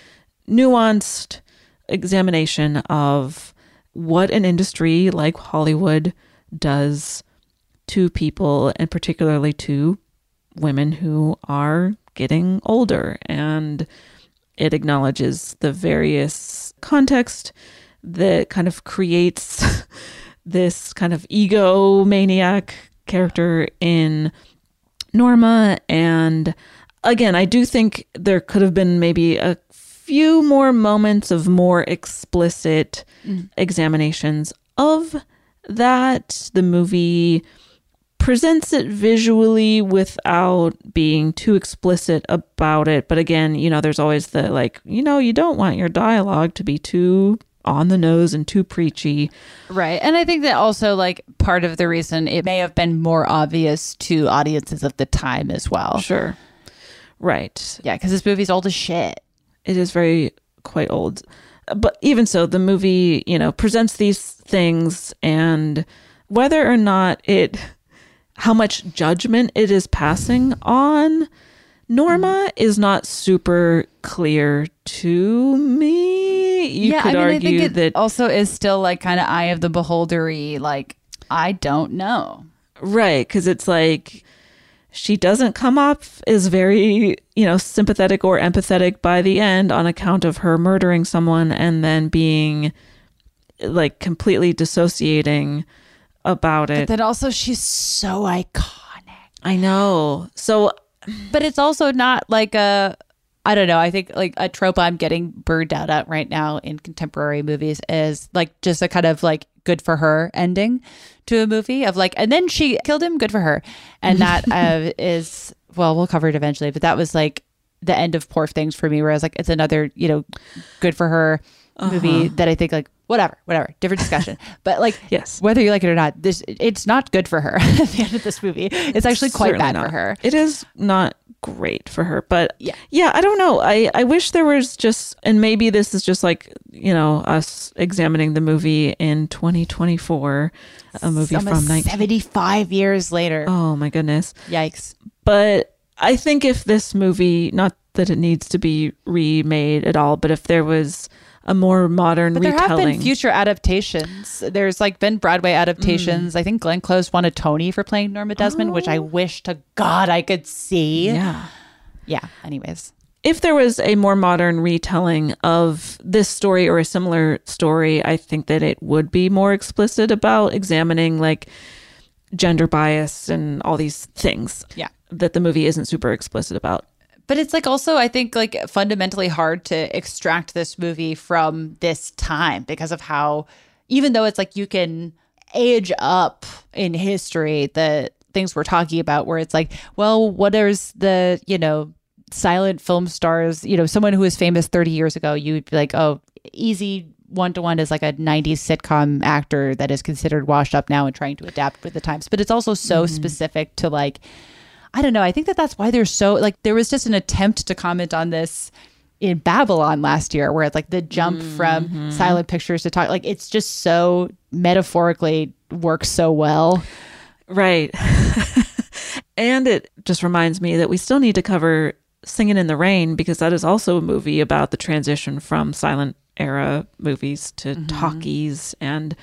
nuanced examination of what an industry like Hollywood does to people, and particularly to women who are getting older. And it acknowledges the various context that kind of creates [laughs] this kind of egomaniac character in Norma. And again, I do think there could have been maybe a few more moments of more explicit mm. examinations of that. The movie presents it visually without being too explicit about it. But again, you know, there's always the like, you know, you don't want your dialogue to be too on the nose and too preachy. Right. And I think that also like part of the reason it may have been more obvious to audiences of the time as well. Sure. Right. Yeah, because this movie's old as shit. It is very quite old. But even so, the movie, you know, presents these things and whether or not it how much judgment it is passing on Norma mm-hmm. is not super clear to me. You yeah, could I mean, argue I think it that also is still like kind of eye of the beholdery. Like, I don't know. Right, because it's like she doesn't come off as very, you know, sympathetic or empathetic by the end on account of her murdering someone and then being like completely dissociating about it. But then also, she's so iconic. I know. So, but it's also not like a. I don't know. I think like a trope I'm getting burned out at right now in contemporary movies is like just a kind of like good for her ending to a movie of like, and then she killed him, good for her. And that [laughs] uh, is, well, we'll cover it eventually, but that was like the end of Poor Things for me, where I was like, it's another, you know, good for her movie Uh-huh. that I think like, whatever, whatever, different discussion. [laughs] but like, yes, whether you like it or not, this, it's not good for her [laughs] at the end of this movie. It's actually quite Certainly bad not. for her. It is not great for her, but Yeah. yeah, I don't know. I I wish there was just, and maybe this is just like you know us examining the movie in 2024, a movie Almost from 19. 75 years later. Oh my goodness. Yikes. But I think if this movie, not that it needs to be remade at all, but if there was a more modern But there have been future adaptations. There's like been Broadway adaptations. Mm. I think Glenn Close won a Tony for playing Norma Desmond, which I oh. wish to God I could see. Yeah. Yeah. Anyways. if there was a more modern retelling of this story or a similar story, I think that it would be more explicit about examining like gender bias and all these things. Yeah. That the movie isn't super explicit about. But it's like also, I think, like fundamentally hard to extract this movie from this time because of how, even though it's like you can age up in history the things we're talking about, where it's like, well, what is the, you know, silent film stars, you know, someone who was famous 30 years ago, you would be like, oh, easy one to one is like a 90s sitcom actor that is considered washed up now and trying to adapt with the times. But it's also so mm-hmm. specific to like, I don't know. I think that that's why there's so like there was just an attempt to comment on this in Babylon last year, where it's like the jump from mm-hmm. silent pictures to talk. Like it's just so metaphorically works so well. Right. [laughs] and it just reminds me that we still need to cover Singing in the Rain because that is also a movie about the transition from silent era movies to mm-hmm. talkies and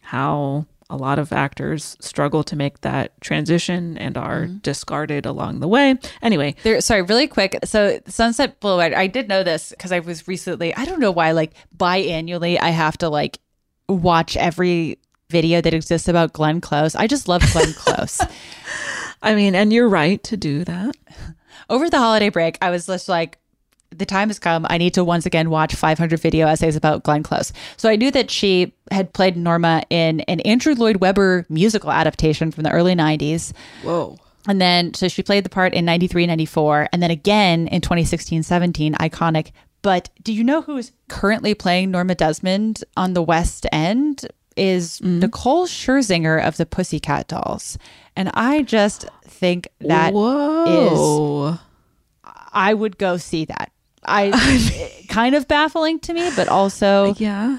how a lot of actors struggle to make that transition and are mm-hmm. discarded along the way. Anyway, There, sorry, really quick. So Sunset Boulevard, I did know this because I was recently. I don't know why. Like biannually, I have to like watch every video that exists about Glenn Close. I just love Glenn Close. [laughs] I mean, and you're right to do that. [laughs] Over the holiday break, I was just like, the time has come. I need to once again watch 500 video essays about Glenn Close. So I knew that she had played Norma in an Andrew Lloyd Webber musical adaptation from the early 90s. Whoa. And then, so she played the part in 93, 94, and then again in 2016, 17, iconic. But do you know who's currently playing Norma Desmond on the West End? Is mm-hmm. Nicole Scherzinger of the Pussycat Dolls. And I just think that is Whoa. I would go see that. I [laughs] kind of baffling to me, but also yeah,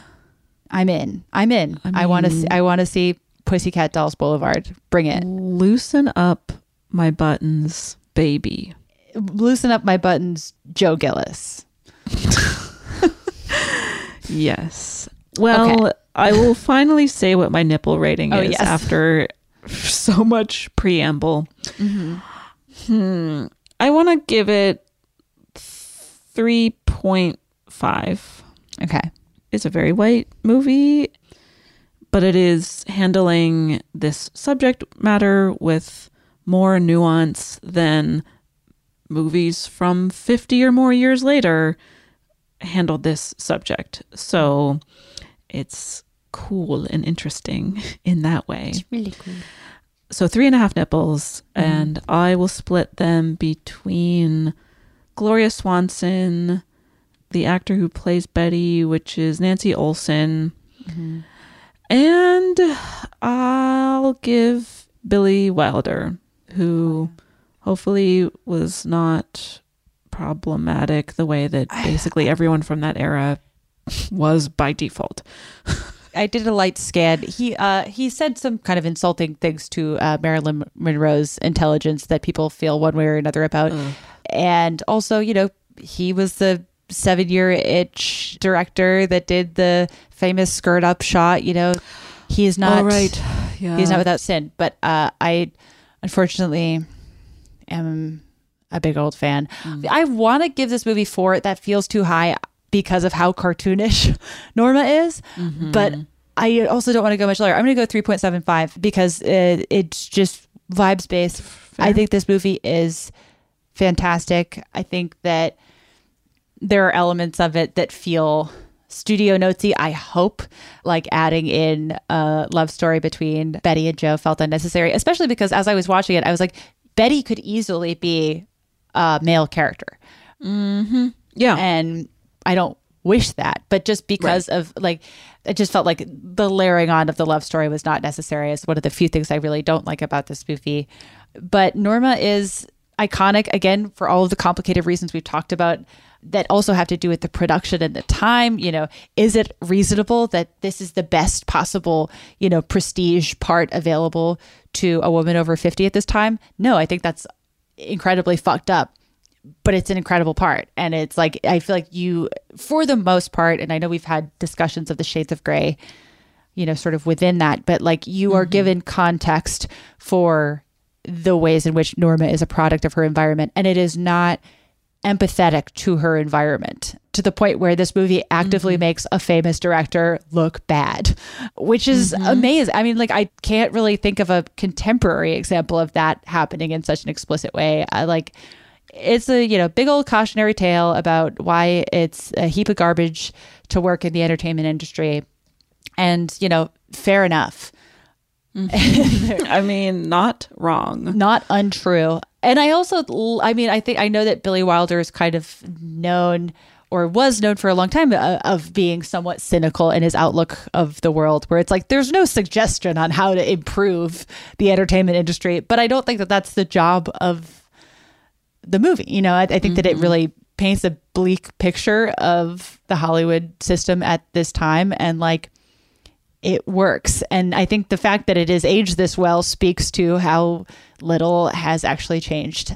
I'm in. I'm in. I, want to. See, I want to see Pussycat Dolls Boulevard. Bring it. Loosen up my buttons, baby. Loosen up my buttons, Joe Gillis. [laughs] Yes. Well, I will finally say what my nipple rating Oh, is yes. after so much preamble. Hmm. I want to give it 3.5. Okay. It's a very white movie, but it is handling this subject matter with more nuance than movies from 50 or more years later handled this subject. So it's cool and interesting [laughs] in that way. It's really cool. So three and a half nipples, mm-hmm. and I will split them between Gloria Swanson, the actor who plays Betty, which is Nancy Olson, and I'll give Billy Wilder, who hopefully was not problematic the way that basically everyone from that era [laughs] was by default. [laughs] I did a light scan. He uh he said some kind of insulting things to uh, Marilyn Monroe's intelligence that people feel one way or another about, and also you know he was the seven year itch director that did the famous skirt up shot. You know, he is not Oh, right. Yeah. He's not without sin. But uh, I unfortunately am a big old fan. Mm. I want to give this movie four. That feels too high because of how cartoonish [laughs] Norma is. Mm-hmm. But I also don't want to go much lower. I'm going to go 3.75 because it, it's just vibes based. I think this movie is fantastic. I think that there are elements of it that feel studio notesy. I hope like adding in a love story between Betty and Joe felt unnecessary, especially because as I was watching it, I was like, Betty could easily be a male character. Mm-hmm. Yeah. And I don't wish that, but just because of like, it just felt like the layering on of the love story was not necessary. It's one of the few things I really don't like about this movie. But Norma is iconic again for all of the complicated reasons we've talked about that also have to do with the production and the time. You know, is it reasonable that this is the best possible, you know, prestige part available to a woman over 50 at this time? No, I think that's incredibly fucked up. But it's an incredible part. And it's like, I feel like you, for the most part, and I know we've had discussions of the shades of gray, you know, sort of within that, but like you are mm-hmm. given context for the ways in which Norma is a product of her environment. And it is not empathetic to her environment to the point where this movie actively mm-hmm. makes a famous director look bad, which is mm-hmm. amazing. I mean, like, I can't really think of a contemporary example of that happening in such an explicit way. I like, it's a you know big old cautionary tale about why it's a heap of garbage to work in the entertainment industry and you know fair enough [laughs] I mean, not wrong. not untrue. And I also, I mean, I think I know that Billy Wilder is kind of known or was known for a long time uh, of being somewhat cynical in his outlook of the world, where it's like there's no suggestion on how to improve the entertainment industry. But I don't think that that's the job of the movie. You know, I, I think that it really paints a bleak picture of the Hollywood system at this time and like it works. And I think the fact that it is aged this well speaks to how little has actually changed.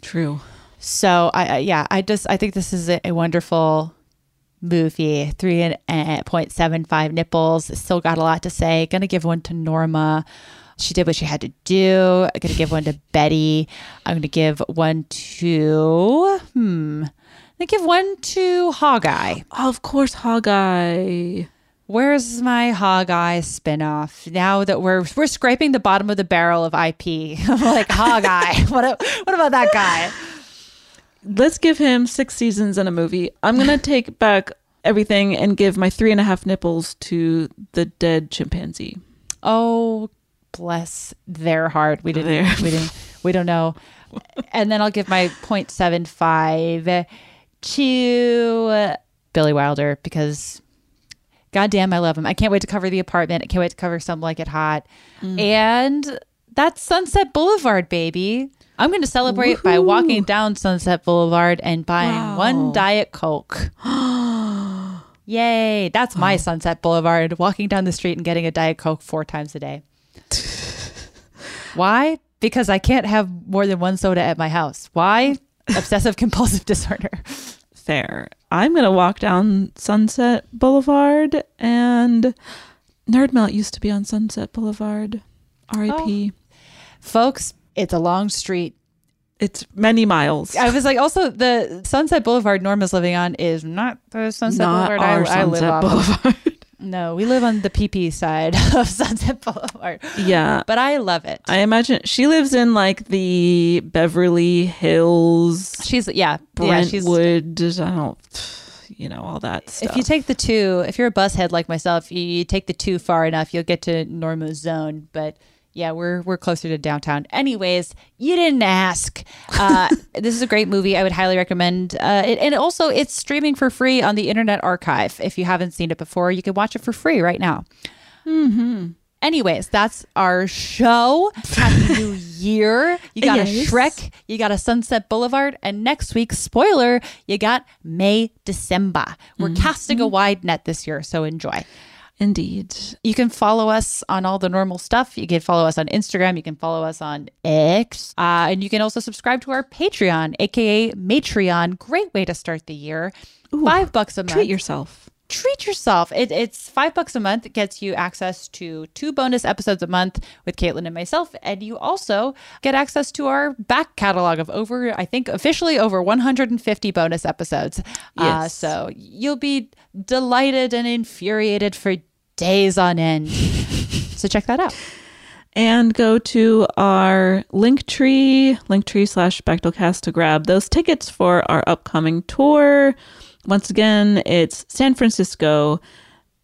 True. So I, yeah, I just I think this is a, a wonderful movie. Three and uh, point seven five nipples. Still got a lot to say. Gonna give one to Norma. She did what she had to do. I'm gonna give one to Betty. I'm gonna give one to hmm. I'm gonna give one to Hawkeye. Of course, Hawkeye. Where's my Hawkeye spinoff? Now that we're we're scraping the bottom of the barrel of IP, [laughs] I'm like Hawkeye. [laughs] what what about that guy? Let's give him six seasons and a movie. I'm gonna [laughs] take back everything and give my three and a half nipples to the dead chimpanzee. Oh, bless their heart. We didn't. There. We didn't. We don't know. And then I'll give my 0.75 to Billy Wilder because, goddamn, I love him. I can't wait to cover the apartment. I can't wait to cover Some Like It Hot, mm. and that's Sunset Boulevard, baby. I'm going to celebrate by walking down Sunset Boulevard and buying Wow. one Diet Coke. [gasps] Yay. That's my Sunset Boulevard, walking down the street and getting a Diet Coke four times a day. [laughs] Why? Because I can't have more than one soda at my house. Why? [laughs] Obsessive compulsive disorder. Fair. I'm gonna walk down Sunset Boulevard and Nerd Melt used to be on Sunset Boulevard. R.I.P. Oh. Folks, it's a long street. It's many miles. I was like, also, the Sunset Boulevard Norma's living on is not the Sunset Not Boulevard I, I live Sunset on. No, we live on the PP side [laughs] of Sunset Boulevard. Yeah. But I love it. I imagine she lives in like the Beverly Hills, She's, yeah. yeah she's, Brentwood. I don't, [sighs] you know, all that stuff. if you take the two, if you're a bus head like myself, you, you take the two far enough, you'll get to Norma's zone. But yeah, we're we're closer to downtown. Anyways, you didn't ask. Uh, [laughs] this is a great movie. I would highly recommend. Uh, it, and also, it's streaming for free on the Internet Archive. If you haven't seen it before, you can watch it for free right now. mm-hmm. Anyways, that's our show. Happy [laughs] New Year. You got a Shrek, you got a Sunset Boulevard, and next week, spoiler, you got May December. We're casting a wide net this year, so enjoy. Indeed. You can follow us on all the normal stuff. You can follow us on Instagram. You can follow us on X. Uh, and you can also subscribe to our Patreon, aka Matreon. Great way to start the year. Five bucks a month Treat yourself. Treat yourself. It, it's five bucks a month. It gets you access to two bonus episodes a month with Caitlin and myself. And you also get access to our back catalog of over, I think, officially over 150 bonus episodes. Uh, Yes. so you'll be delighted and infuriated for days on end. [laughs] so check that out. and go to our link tree, link tree slash Bechdelcast to grab those tickets for our upcoming tour. Once again, it's San Francisco,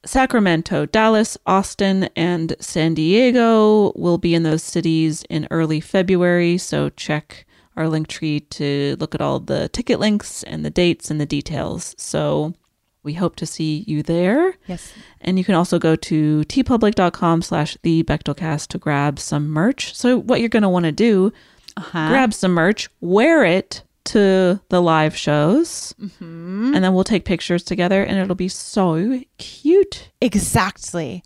Sacramento, Dallas, Austin, and San Diego will be in those cities in early February. So check our link tree to look at all the ticket links and the dates and the details. So we hope to see you there. Yes. And you can also go to teepublic.com slash the Bechdelcast to grab some merch. So what you're going to want to do, Uh-huh. grab some merch, wear it to the live shows, Mhm. and then we'll take pictures together and it'll be so cute. Exactly.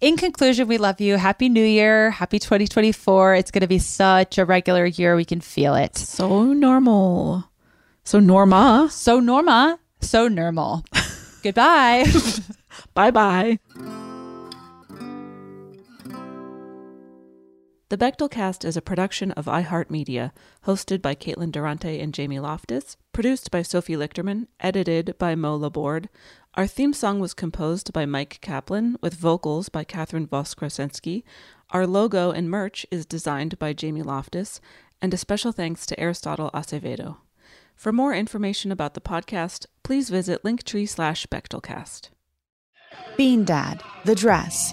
In conclusion, we love you. Happy New Year. Happy 2024. It's going to be such a regular year. We can feel it. So normal. So Norma. So Norma. So normal. [laughs] Goodbye. bye bye. The Bechdel Cast is a production of iHeartMedia, hosted by Caitlin Durante and Jamie Loftus, produced by Sophie Lichterman, edited by Mo Laborde. Our theme song was composed by Mike Kaplan, with vocals by Catherine Voskresensky. Our logo and merch is designed by Jamie Loftus, and a special thanks to Aristotle Acevedo. For more information about the podcast, please visit linktree slash Bechdelcast. Bean Dad, The Dress,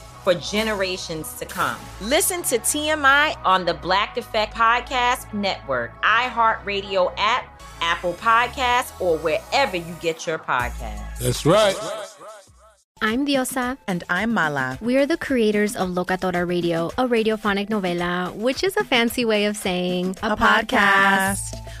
for generations to come. Listen to TMI on the Black Effect Podcast Network, iHeartRadio app, Apple Podcasts, or wherever you get your podcasts. That's right. I'm Diosa. And I'm Mala. We are the creators of Locatora Radio, a radiophonic novela, which is a fancy way of saying A podcast.